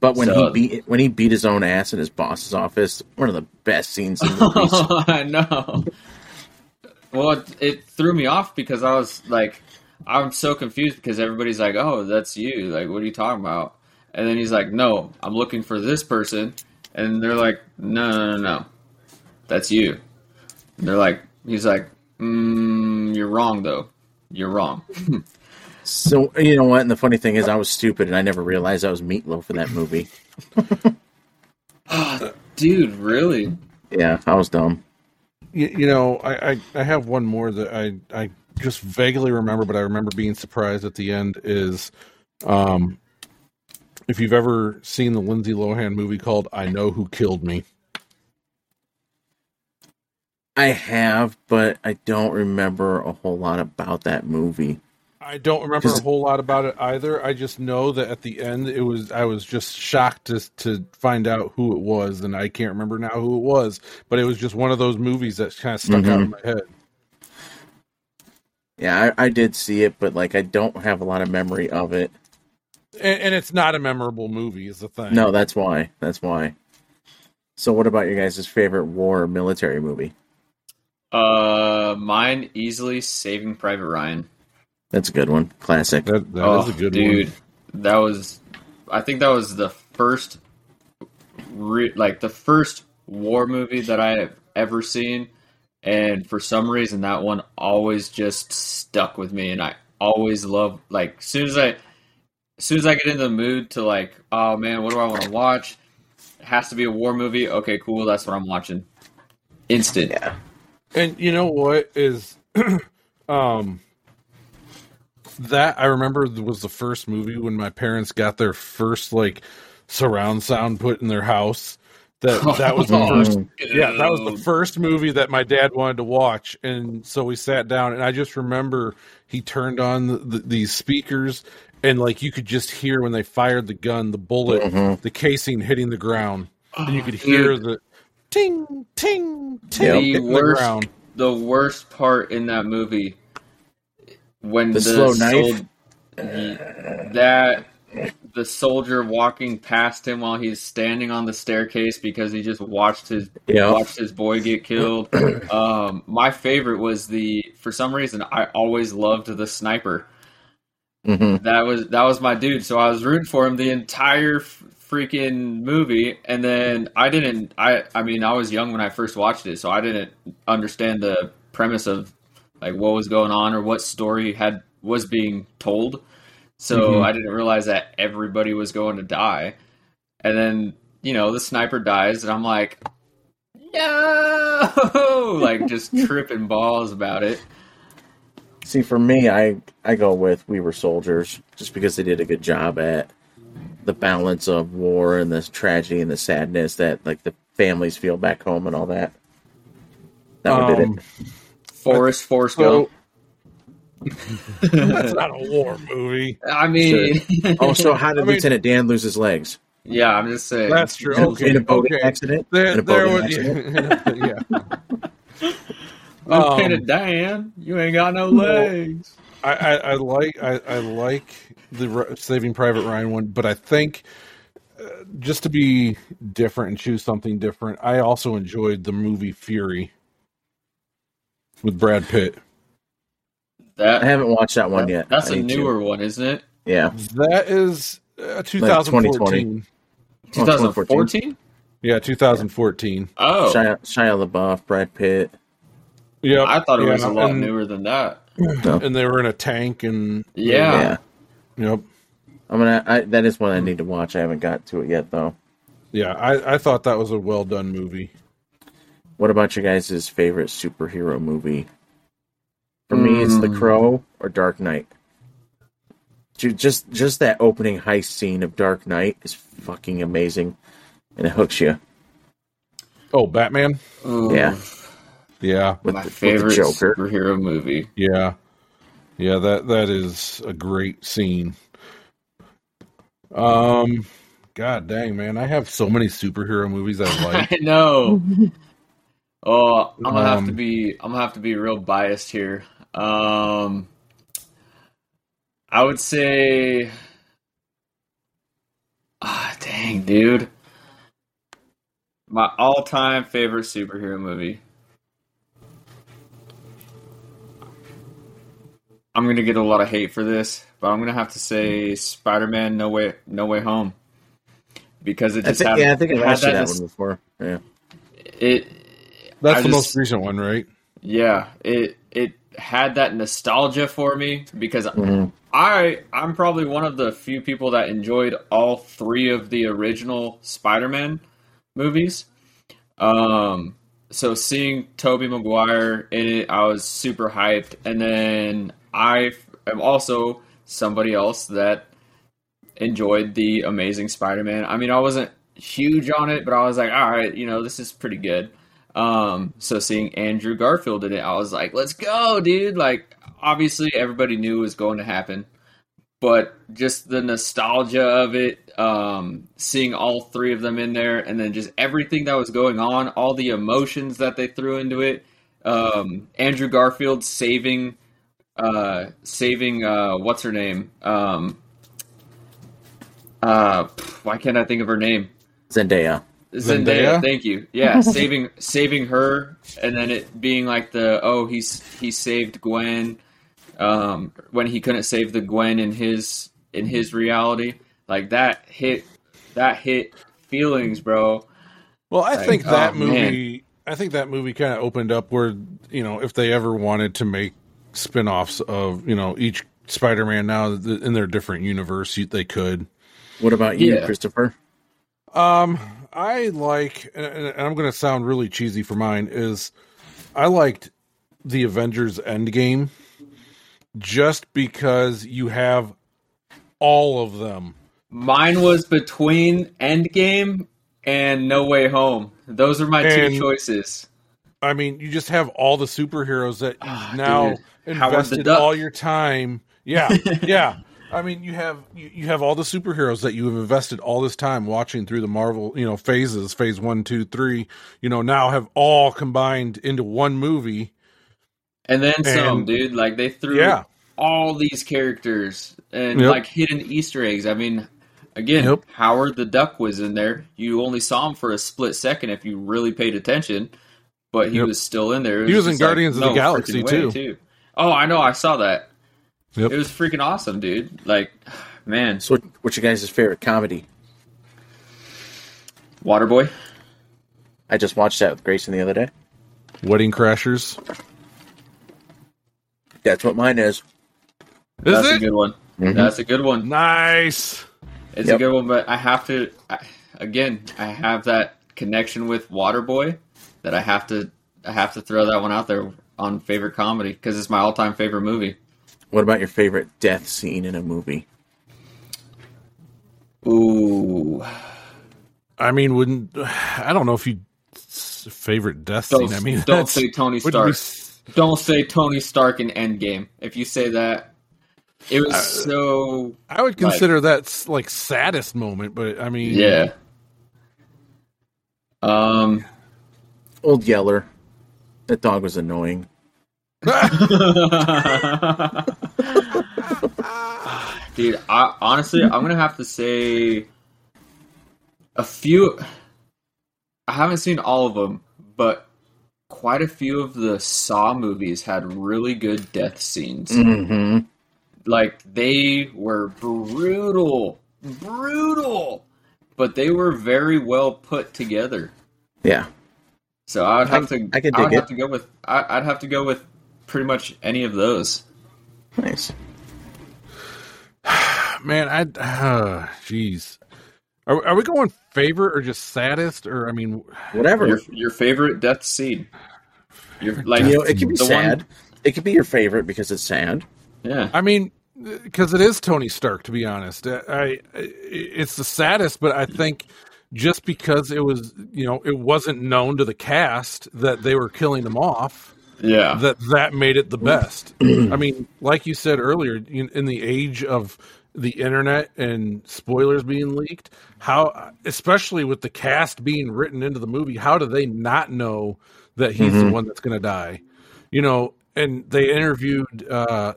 But when So- he beat when he beat his own ass in his boss's office, one of the best scenes in *laughs* movies. I know. Well, it, it threw me off because I was like, I'm so confused because everybody's like, "Oh, that's you." Like, what are you talking about? And then he's like, "No, I'm looking for this person," and they're like, "No, no, no, no, that's you." And they're like, he's like, mm, "You're wrong, though. You're wrong." so you know what? And the funny thing is, I was stupid and I never realized I was Meatloaf in that movie. oh, Dude, really? Yeah, I was dumb. You, you know, I, I I have one more that I I just vaguely remember, but I remember being surprised at the end is, um, if you've ever seen the Lindsay Lohan movie called "I Know Who Killed Me." I have, but I don't remember a whole lot about that movie. I don't remember a whole lot about it either. I just know that at the end it was I was just shocked to to find out who it was, and I can't remember now who it was. But it was just one of those movies that kind of stuck out mm-hmm. in my head. Yeah, I, I did see it, but like I don't have a lot of memory of it. And, and it's not a memorable movie, is the thing. No, that's why. That's why. So, what about your guys' favorite war military movie? Uh, mine easily Saving Private Ryan. That's a good one. Classic. that, that is oh, a good one. dude, one. that was. I think that was the first, re- like the first war movie that I have ever seen, and for some reason that one always just stuck with me, and I always love like as soon as I, as soon as I get in the mood to like, oh man, what do I want to watch? It has to be a war movie. Okay, cool, that's what I'm watching. Instant. Yeah. And you know what is, *clears throat* um, that I remember was the first movie when my parents got their first like surround sound put in their house. That *laughs* that was the Oh, first. Yeah, that was the first movie that my dad wanted to watch, and so we sat down, and I just remember he turned on the, the, these speakers, and like you could just hear when they fired the gun, the bullet, Mhm. the casing hitting the ground, and you could hear the ting ting ting Yep. The hitting the worst- ground. the worst part in that movie when The the, slow knife? sold- that the soldier walking past him while he's standing on the staircase because he just watched his Yeah. watched his boy get killed. *clears throat* Um, my favorite was the for some reason I always loved the sniper. hmm That was that was my dude. So I was rooting for him the entire f- freaking movie, and then I didn't. I I mean I was young when I first watched it, so I didn't understand the premise of like what was going on or what story had was being told. So Mhm. I didn't realize that everybody was going to die, and then you know the sniper dies, and I'm like, no, *laughs* like just *laughs* tripping balls about it. See, for me, I I go with We Were Soldiers, just because they did a good job at the balance of war and the tragedy and the sadness that like the families feel back home and all that. That one did Um, it. Forrest, Forrest so- Gump. *laughs* That's not a war movie. I mean, Oh, *laughs* so how did I mean- Lieutenant Dan lose his legs? yeah, I'm just saying. That's true. Okay, in a boating okay. accident. in a there boating was, accident. *laughs* yeah. Lieutenant Um, Dan, you ain't got no legs. I, I, I like I, I like the Saving Private Ryan one, but I think uh, just to be different and choose something different, I also enjoyed the movie Fury with Brad Pitt. That I haven't watched that one yet. that's I a need to. newer one, isn't it? Yeah. That is uh, 2014. 2014. yeah, 2014. Oh, Shia, Shia LaBeouf, Brad Pitt. Yeah, I thought it was a lot and, newer than that. *clears throat* And they were in a tank, and Yeah. yeah. Yep, I'm gonna. I, that is one I need to watch. I haven't got to it yet, though. yeah. I, I thought that was a well done movie. What about you guys' favorite superhero movie? For me, it's The Mm. Crow or Dark Knight. Ju- Just just that opening heist scene of Dark Knight is fucking amazing, and it hooks you. Oh, Batman. Ooh, Yeah. Yeah, With, my the, with favorite the Joker. superhero movie. Yeah, yeah that that is a great scene. Um, God dang man, I have so many superhero movies I *laughs* like. I know. *laughs* Oh, I'm gonna have to Um, be. I'm gonna have to be real biased here. Um, I would say. Ah, dang, dude. My all-time favorite superhero movie. I'm gonna get a lot of hate for this, but I'm gonna have to say Spider-Man: No Way, No Way Home, because it I just think, had, yeah, I think I it had watched that, one before. Yeah. It That's I the just- most recent one, right? Yeah, it it had that nostalgia for me because Mhm. I I'm probably one of the few people that enjoyed all three of the original Spider-Man movies. Um so seeing Tobey Maguire in it, I was super hyped and then I am also somebody else that enjoyed the Amazing Spider-Man. I mean, I wasn't huge on it, but I was like, all right, you know, this is pretty good. Um, so seeing Andrew Garfield in it, I was like, let's go, dude. Like, obviously, everybody knew it was going to happen, but just the nostalgia of it, um, seeing all three of them in there, and then just everything that was going on, all the emotions that they threw into it. Um, Andrew Garfield saving, uh, saving, uh, what's her name? Um, uh, why can't I think of her name? Zendaya. Zendaya, Zendaya? thank you. Yeah, *laughs* saving saving her, and then it being like the oh he's he saved Gwen, um, when he couldn't save the Gwen in his in his reality, like that hit that hit feelings, bro. Well, I Like, think that oh, movie. I think that movie kind of opened up where you know if they ever wanted to make spin-offs of you know each Spider-Man now in their different universe, they could. What about you, Yeah. Christopher? Um, I like, and and I'm going to sound really cheesy for mine. Is I liked the Avengers Endgame just because you have all of them. Mine was between Endgame and No Way Home. Those are my And- two choices. I mean, you just have all the superheroes that you've Ah, now dude. Invested all your time. Yeah, *laughs* yeah. I mean, you have you, you have all the superheroes that you have invested all this time watching through the Marvel, you know, phases, phase one, two, three. You know, now have all combined into one movie. And then some, dude. Like they threw Yeah, all these characters and Yep. like hidden Easter eggs. I mean, again, Yep. Howard the Duck was in there. You only saw him for a split second if you really paid attention, but he Yep. was still in there. It He was in just like, Guardians of the no Galaxy, way, too. Oh, I know. I saw that. Yep. It was freaking awesome, dude. Like, man, So, what, what's your guys' favorite comedy? Waterboy. I just watched that with Grayson the other day. Wedding Crashers. That's what mine is. Is That's a good one. Mhm. That's a good one. Nice. It's Yep. a good one, but I have to I, again. I have that connection with Waterboy that I have to. I have to throw that one out there on favorite comedy because it's my all-time favorite movie. What about your favorite death scene in a movie? Ooh, I mean, wouldn't *sighs* I don't know if you favorite death don't, scene. I mean, don't say Tony Stark. be Don't say Tony Stark in Endgame. If you say that, it was Uh, so I would consider that like saddest moment, but I mean, yeah. Um, Old Yeller. That dog was annoying. *laughs* Dude, I, honestly, I'm gonna have to say a few. I haven't seen all of them, but quite a few of the Saw movies had really good death scenes. Mm-hmm. Like they were brutal, brutal, but they were very well put together. Yeah. So I would have I- to. I could I'd dig have to go with. I, I'd have to go with pretty much any of those. Nice. *sighs* man, I uh, jeez. Are, are we going favorite or just saddest, or I mean, Whatever. Your your favorite death scene. Your like you know, it can be sad. one- It could be your favorite because it's sad. yeah. I mean, because it is Tony Stark. To be honest, I, I it's the saddest, but I think just because it was, you know, it wasn't known to the cast that they were killing them off, Yeah. that that made it the best. I mean, like you said earlier, in, in the age of the internet and spoilers being leaked, how, especially with the cast being written into the movie, how do they not know that he's the one that's going to die? You know, and they interviewed uh,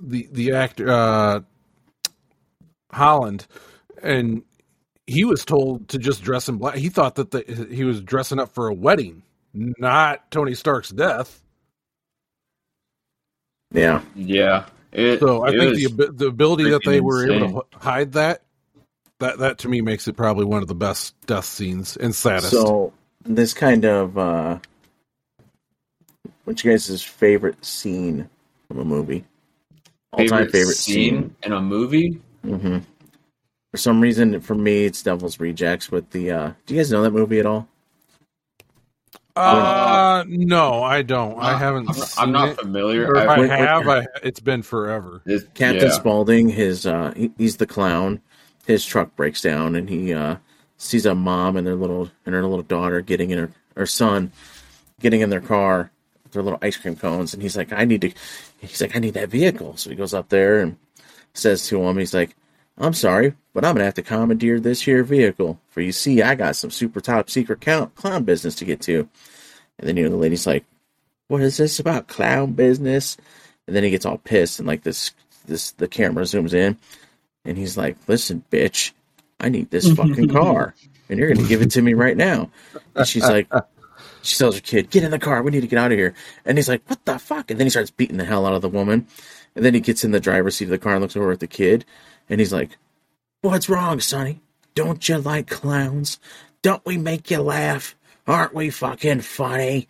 the the actor uh, Holland, and he was told to just dress in black. He thought that the, he was dressing up for a wedding, not Tony Stark's death. Yeah. yeah. It, So I it think the the ability that they freaking were able to hide that that that to me makes it probably one of the best death scenes and saddest. So this kind of uh what's your guys' favorite scene from a movie? All time favorite scene. in a movie. hmm For some reason, for me, it's Devil's Rejects with the. uh Do you guys know that movie at all? Uh, no, I don't. I Uh, haven't. I'm, seen I'm not it. familiar. I I, have, I, it's been forever. it- Captain yeah. Spaulding, his uh he, he's the clown. His truck breaks down, and he uh sees a mom and their little and her little daughter getting in her her son getting in their car, their little ice cream cones, and he's like, I need to. He's like, I need that vehicle. So he goes up there and says to him, he's like, I'm sorry, but I'm gonna have to commandeer this here vehicle. For you see, I got some super top secret clown, clown business to get to. And then you know the lady's like, What is this about clown business? And then he gets all pissed and like this this the camera zooms in and he's like, Listen, bitch, I need this fucking *laughs* car. And you're gonna give it to me right now. And she's like she tells her kid, Get in the car, we need to get out of here. And he's like, What the fuck? And then he starts beating the hell out of the woman. And then he gets in the driver's seat of the car and looks over at the kid and he's like, What's wrong, Sonny? Don't you like clowns? Don't we make you laugh? Aren't we fucking funny?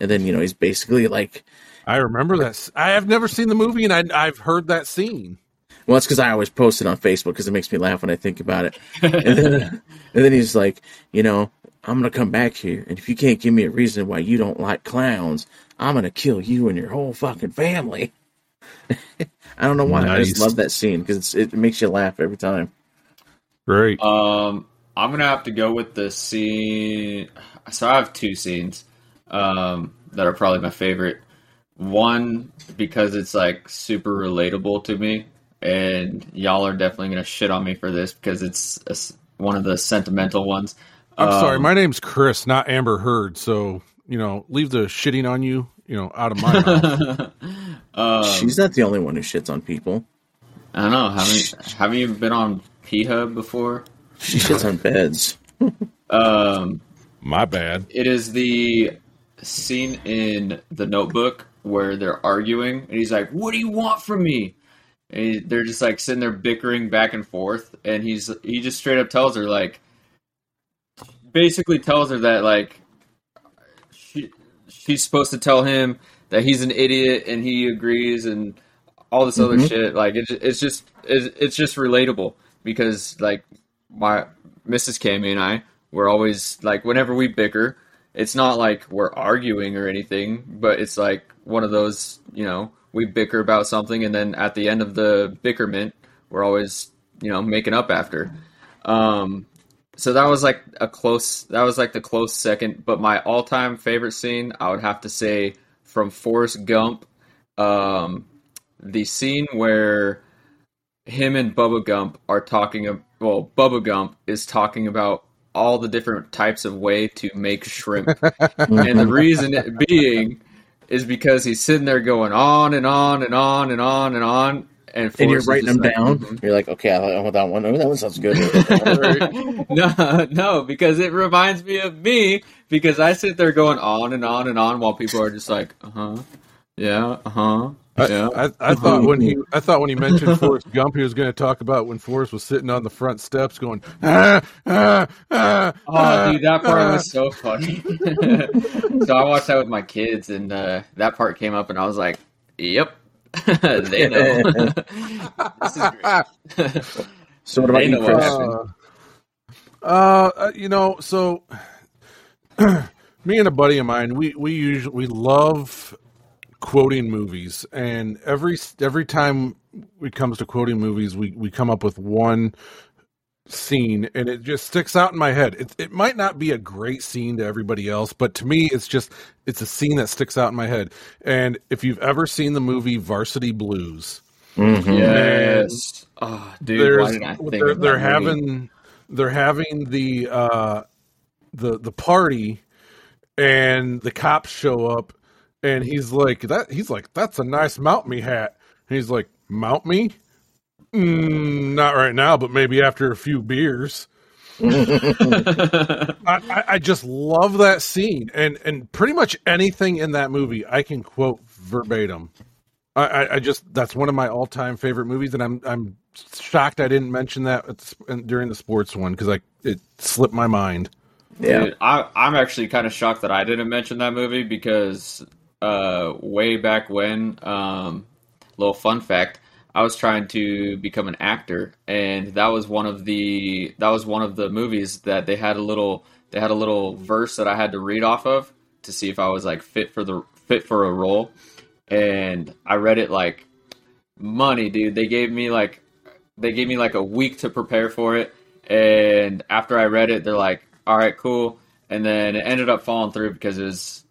And then, you know, he's basically like, I remember that. I have never seen the movie, and I, I've heard that scene. well, it's because I always post it on Facebook because it makes me laugh when I think about it. And then, *laughs* and then he's like, you know, I'm going to come back here. And if you can't give me a reason why you don't like clowns, I'm going to kill you and your whole fucking family. *laughs* I don't know why. I just love that scene because it makes you laugh every time. Right. Um, I'm gonna have to go with the scene. So I have two scenes um, that are probably my favorite. One because it's like super relatable to me, and y'all are definitely gonna shit on me for this because it's a s one of the sentimental ones. I'm sorry. Um, My name's Chris, not Amber Heard. So you know, leave the shitting on you you know, out of my mouth. *laughs* um, She's not the only one who shits on people. I don't know. Haven't have you been on P Hub before? She shits on beds. *laughs* Um, my bad. it is the scene in the Notebook where they're arguing, and he's like, "What do you want from me?" And he, they're just like sitting there bickering back and forth, and he's he just straight up tells her like, basically tells her that like, she she's supposed to tell him that he's an idiot, and he agrees, and all this other Mhm. shit. Like it, it's just it's, it's just relatable because like my Mrs. Cammy and I we're always like whenever we bicker, it's not like we're arguing or anything, but it's like one of those, you know, we bicker about something and then at the end of the bickerment, we're always, you know, making up after. Um so that was like a close that was like the close second, but my all-time favorite scene, I would have to say from Forrest Gump um the scene where him and Bubba Gump are talking. Well, Bubba Gump is talking about all the different types of way to make shrimp, *laughs* and the reason being is because he's sitting there going on and on and on and on and on, and, and you're writing them like, down. "Mhm." You're like, okay, I want that one. Oh, that one sounds good. *laughs* *laughs* no, no, because it reminds me of me because I sit there going on and on and on while people are just like, uh huh, yeah, uh huh, yeah. I, I thought when he I thought when he mentioned *laughs* Forrest Gump, he was going to talk about when Forrest was sitting on the front steps going, ah, ah, ah, Oh, dude, that part ah." was so funny. so I watched that with my kids, and uh, that part came up, and I was like, "Yep, *laughs* they know." *laughs* this is great. so what about They you, Chris? Uh, uh, you know, so *clears throat* me and a buddy of mine, we we usually we love quoting movies, and every every time it comes to quoting movies, we we come up with one scene and it just sticks out in my head. It it might not be a great scene to everybody else, but to me it's just it's a scene that sticks out in my head. And if you've ever seen the movie Varsity Blues, Mhm. Yes. Oh, dude, why did I think they're, they're movie? having they're having the uh the the party and the cops show up and he's like that he's like that's a nice mount me hat and he's like mount me mm, not right now but maybe after a few beers *laughs* I, I, I just love that scene and and pretty much anything in that movie i can quote verbatim I, I, I just that's one of my all time favorite movies, and I'm I'm shocked I didn't mention that at, the- during the sports one because I it slipped my mind. Yeah. Dude, I, I'm actually kind of shocked that I didn't mention that movie because uh, way back when, um, little fun fact, I was trying to become an actor, and that was one of the that was one of the movies that they had a little they had a little verse that I had to read off of to see if I was like fit for the fit for a role, and I read it like money, dude. They gave me like they gave me like a week to prepare for it, and after I read it, they're like, "All right, cool." And then it ended up falling through because it was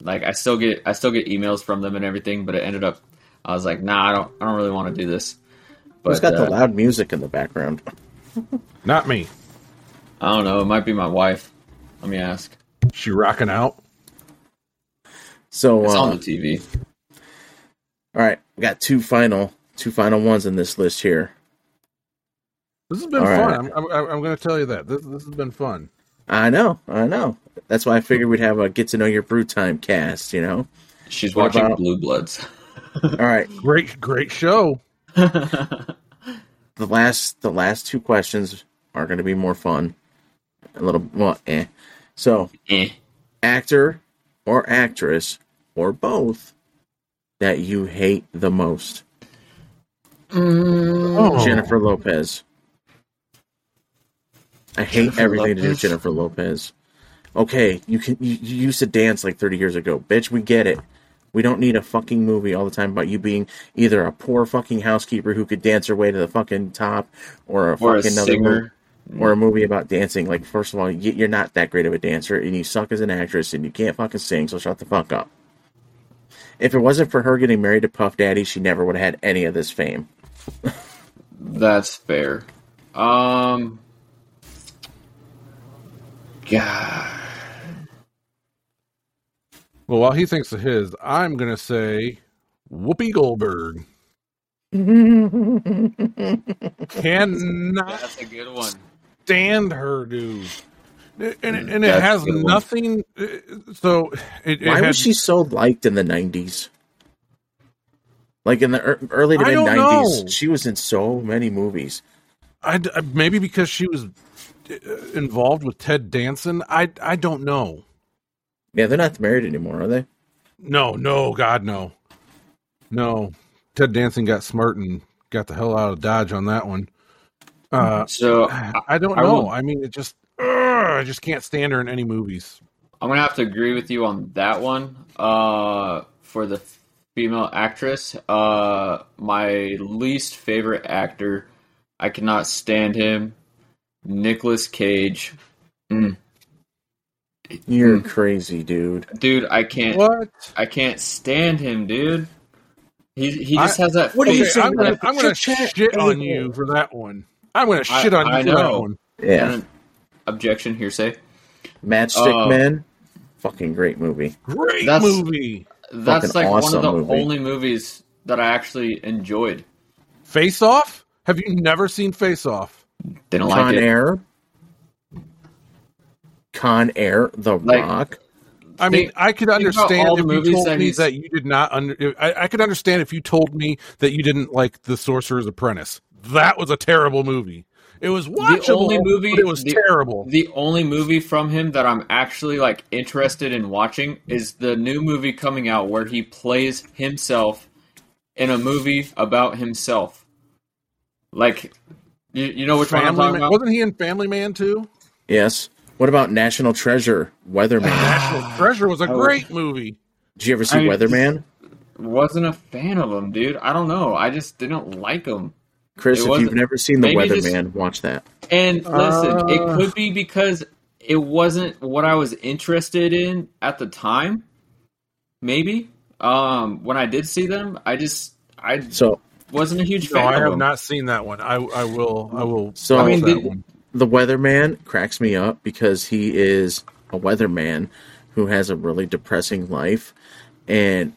like I still get I still get emails from them and everything, but it ended up I was like, "Nah, I don't I don't really want to do this." But Who's got uh, the loud music in the background? *laughs* Not me. I don't know. It might be my wife. Let me ask. She rocking out. So, It's uh, on the TV. all right, we got two final, two final ones in this list here. This has been All fun. right. I'm, I'm, I'm going to tell you that this this has been fun. I know, I know. That's why I figured we'd have a get to know your brew time cast. You know. She's what watching about- Blue Bloods. *laughs* All right, *laughs* Great great show. the last, the last two questions are going to be more fun. A little, well, eh. So, eh. actor or actress or both that you hate the most. Oh. Jennifer Lopez. I hate Jennifer everything to do with Jennifer Lopez. Okay, you can you, you used to dance like 30 years ago. Bitch, we get it. We don't need a fucking movie all the time about you being either a poor fucking housekeeper who could dance her way to the fucking top or a Or a fucking another singer. mo- or a movie about dancing. Like, first of all, you're not that great of a dancer and you suck as an actress and you can't fucking sing, so shut the fuck up. If it wasn't for her getting married to Puff Daddy, she never would have had any of this fame. That's fair. Um. God. Well, while he thinks of his, I'm gonna say Whoopi Goldberg. Cannot That's a good one. stand her, dude. And, and it That's has a good one. nothing. uh, So it, it Why had, was she so liked in the '90s? Like in the ear- early to I mid don't '90s, she was in so many movies. I, I- maybe because she was uh, involved with Ted Danson. I I don't know. Yeah, they're not married anymore, are they? No, no, God, no, no. Ted Danson got smart and got the hell out of Dodge on that one. Uh, So I, I don't I know. will- I mean, it just ugh, I just can't stand her in any movies. I'm gonna have to agree with you on that one. Uh, for the female actress, uh, my least favorite actor, I cannot stand him. Nicolas Cage, You're Hmm. crazy, dude. dude, I can't, What? I can't stand him, dude. He he I- just has that. What do you face Okay, say I'm gonna, I'm gonna Chit Chat shit on you for that one. I'm gonna I- shit on you I for that one. Yeah, Objection, hearsay. Matchstick Uh, Men, fucking great movie. Great That's- movie. That's Fucking like awesome one of the movie. only movies that I actually enjoyed. Face Off. Have you never seen Face Off? Didn't Con like it. Air, Con Air, The Like- Rock. I mean, Think- I could understand all the if you movies told that me he's- that you did not under. I, I could understand if you told me that you didn't like The Sorcerer's Apprentice. That was a terrible movie. It was watchable, only movie- but it was the- terrible. The only movie from him that I'm actually like interested in watching is the new movie coming out where he plays himself in a movie about himself. Like, you, you know which one I'm Family talking Man, about? wasn't he in Family Man too? Yes. What about National Treasure, Weatherman? *sighs* National Treasure was a great movie. Did you ever see I- Weatherman? Wasn't a fan of him, dude. I don't know. I just didn't like him. Chris, It if you've never seen The maybe just- Weatherman, watch that. And listen, it Uh. could be because it wasn't what I was interested in at the time. Maybe. Um, when I did see them, I just I So wasn't a huge fan. No, fan I of have them. not seen that one. I I will I will. So- watch I mean, that did- one. The Weatherman cracks me up because he is a weatherman who has a really depressing life, and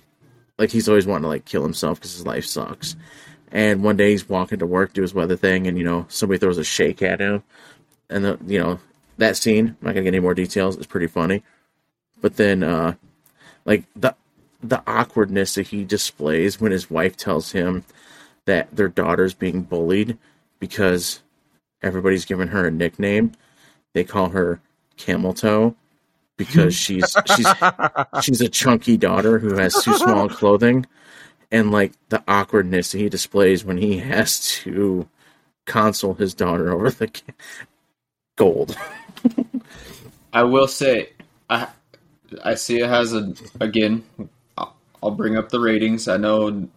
like he's always wanting to like kill himself because his life sucks. And one day he's walking to work, do his weather thing, and you know somebody throws a shake at him, and the you know that scene. I'm not gonna get any more details. It's pretty funny, but then uh like the the awkwardness that he displays when his wife tells him that their daughter's being bullied because everybody's given her a nickname. They call her Camel Toe because she's she's *laughs* she's a chunky daughter who has too small *laughs* clothing, and like the awkwardness he displays when he has to console his daughter over the ca- gold. I will say, I I see it has a again. I'll- I'll bring up the ratings. I know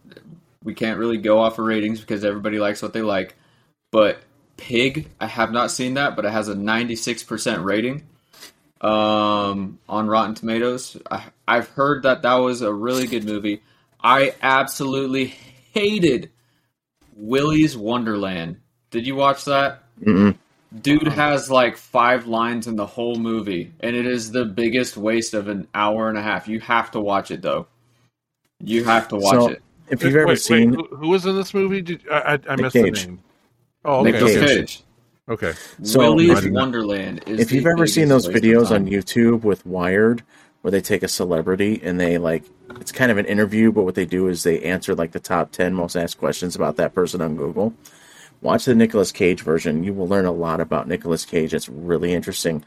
we can't really go off of ratings because everybody likes what they like, but Pig, I have not seen that, but it has a 96% rating um, on Rotten Tomatoes. I, I've heard that that was a really good movie. I absolutely hated Willy's Wonderland. Did you watch that? Mm-mm. Dude has like five lines in the whole movie, and it is the biggest waste of an hour and a half. You have to watch it though. You have to watch So, it. If you've ever Wait, wait, seen, who, who was in this movie? Did, I, I, I missed Cage. the name. Oh, okay. Nicolas Cage. Cage. Okay. So- Willy's Wonderland is. if you've ever seen those videos on YouTube with Wired, where they take a celebrity and they like, it's kind of an interview, but what they do is they answer like the top ten most asked questions about that person on Google. Watch the Nicolas Cage version. You will learn a lot about Nicolas Cage. It's really interesting.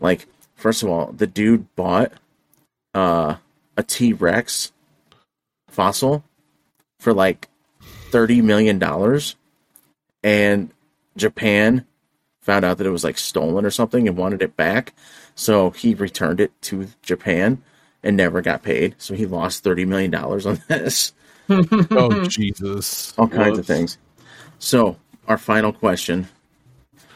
Like, first of all, the dude bought uh, a T Rex fossil for like thirty million dollars, and Japan found out that it was like stolen or something and wanted it back. So he returned it to Japan and never got paid. So he lost thirty million dollars on *laughs* this. Oh *laughs* Jesus. All kinds of things. So our final question.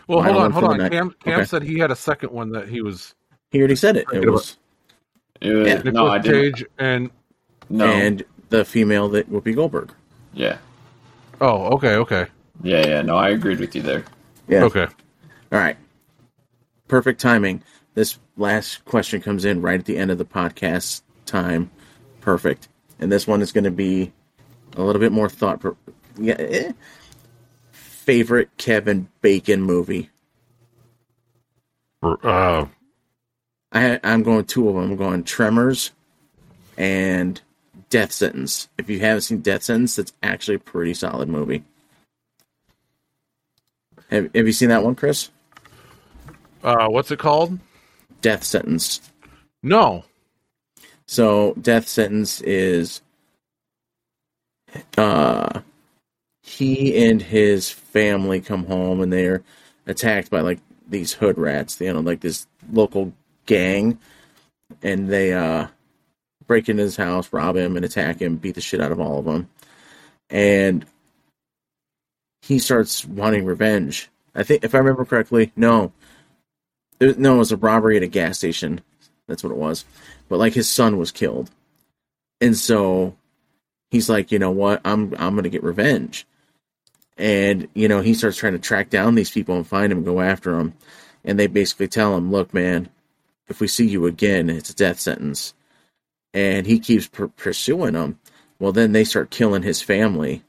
Well, Final hold on, hold on. the. Cam, Cam Okay. said he had a second one that he was He already said it. It Forget was Uh, Yeah. no, I didn't. Cage and No, and the female that Whoopi Goldberg. yeah, oh, okay, okay, yeah, yeah. No, I agreed with you there. Yeah. okay. All right. Perfect timing. This last question comes in right at the end of the podcast time, perfect. And this one is going to be a little bit more thought. pro- Yeah, eh. favorite Kevin Bacon movie. Uh, I I'm going two of them. I'm going Tremors and Death Sentence. If you haven't seen Death Sentence, that's actually a pretty solid movie. Have, have you seen that one, Chris? uh, what's it called? Death Sentence. No. So death sentence is uh he and his family come home and they're attacked by like these hood rats, you know, like this local gang and they uh break into his house, rob him and attack him, beat the shit out of all of them. And he starts wanting revenge. I think if I remember correctly, no. No, it was a robbery at a gas station. That's what it was. But like his son was killed. And so he's like you know what? I'm i'm gonna get revenge. And you know he starts trying to track down these people and find them and go after them and they basically tell him look man if we see you again it's a death sentence. And he keeps pursuing them well then they start killing his family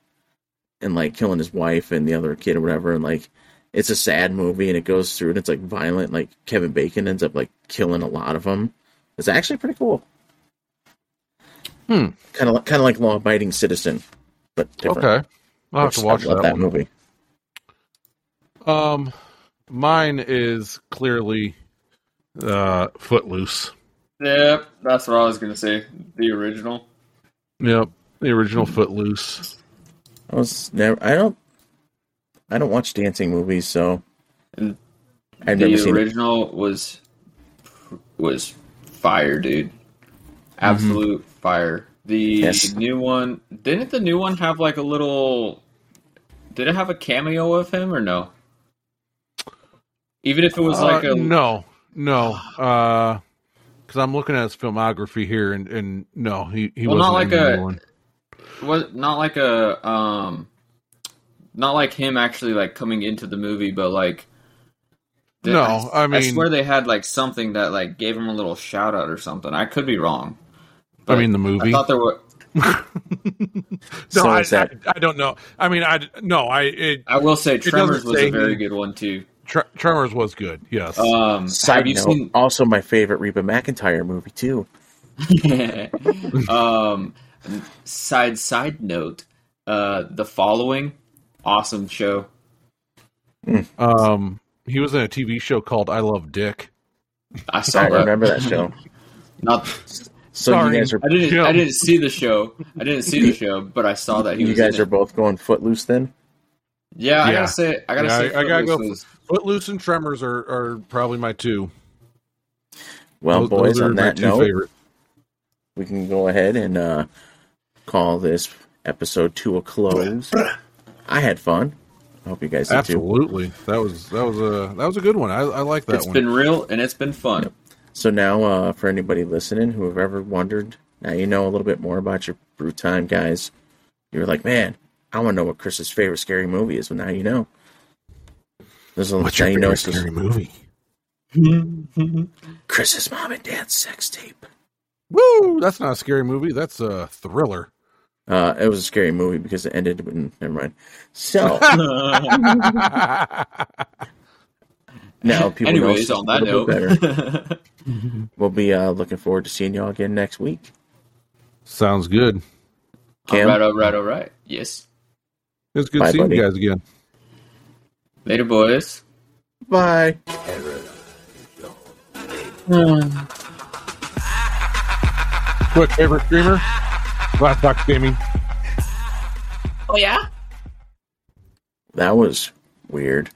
and like killing his wife and the other kid or whatever and like it's a sad movie and it goes through and it's like violent like kevin bacon ends up like killing a lot of them it's actually pretty cool. Hmm. Kind of, kind of like Law Abiding Citizen, but different. Okay. I'll have Which to watch I love that, that movie. Um, mine is clearly uh, Footloose. Yep, that's what I was gonna say. The original. Yep, the original Footloose. I was never. I don't. I don't watch dancing movies, so And I've the never seen it. original was was fire, dude. Absolute fire. The Yes. new one didn't the new one have like a little did it have a cameo of him or no? Even if it was like Uh, a no, no, Uh, because I'm looking at his filmography here, and, and no, he he Well, wasn't not like in the a- new one. Was not like a um not like him actually like coming into the movie but like the- No, I I mean- I swear they had like something that like gave him a little shout out or something. I could be wrong. I mean, the movie. I movie. thought there were *laughs* no, So I, is that- I, I don't know. I mean, I no, I it, I will say Tremors was say a very he- good one too. Tre- Tremors was good. Yes. Um Side have you note, seen also my favorite Reba McEntire movie too. Yeah. *laughs* Um side side note, uh the following awesome show. um, he was in a TV show called I Love Dick. I saw I that. remember that show. *laughs* Not So Sorry. you guys are I didn't Yeah. I didn't see the show. I didn't see the show, but I saw that he you was guys are it. both going Footloose then. Yeah, I gotta say, I gotta Yeah, say, I- I gotta go Footloose was- Footloose and Tremors are, are probably my two. Well, Those- boys, those on that note, favorite. we can go ahead and uh, call this episode to a close. I had fun. I hope you guys did too. Absolutely, that was that was a that was a good one. I, I like that It's one. been real and it's been fun. So now, uh, for anybody listening who have ever wondered, now you know a little bit more about your brew time, guys. You're like, man, I want to know what Chris's favorite scary movie is. Well, now you know. There's a What's now your you know favorite it's scary movie? Chris's mom and dad's sex tape. Woo! That's not a scary movie. That's a thriller. Uh, it was a scary movie because it ended. In, never mind. So *laughs* *laughs* now people know Anyways, it's on that note, better. *laughs* We'll be uh, looking forward to seeing y'all again next week. Sounds good. Cam, all right, all right, all right. Yes, It's good Bye, seeing buddy. you guys again. later, boys. bye. Quick favorite streamer? Glass Box Gaming. Oh yeah, that was weird.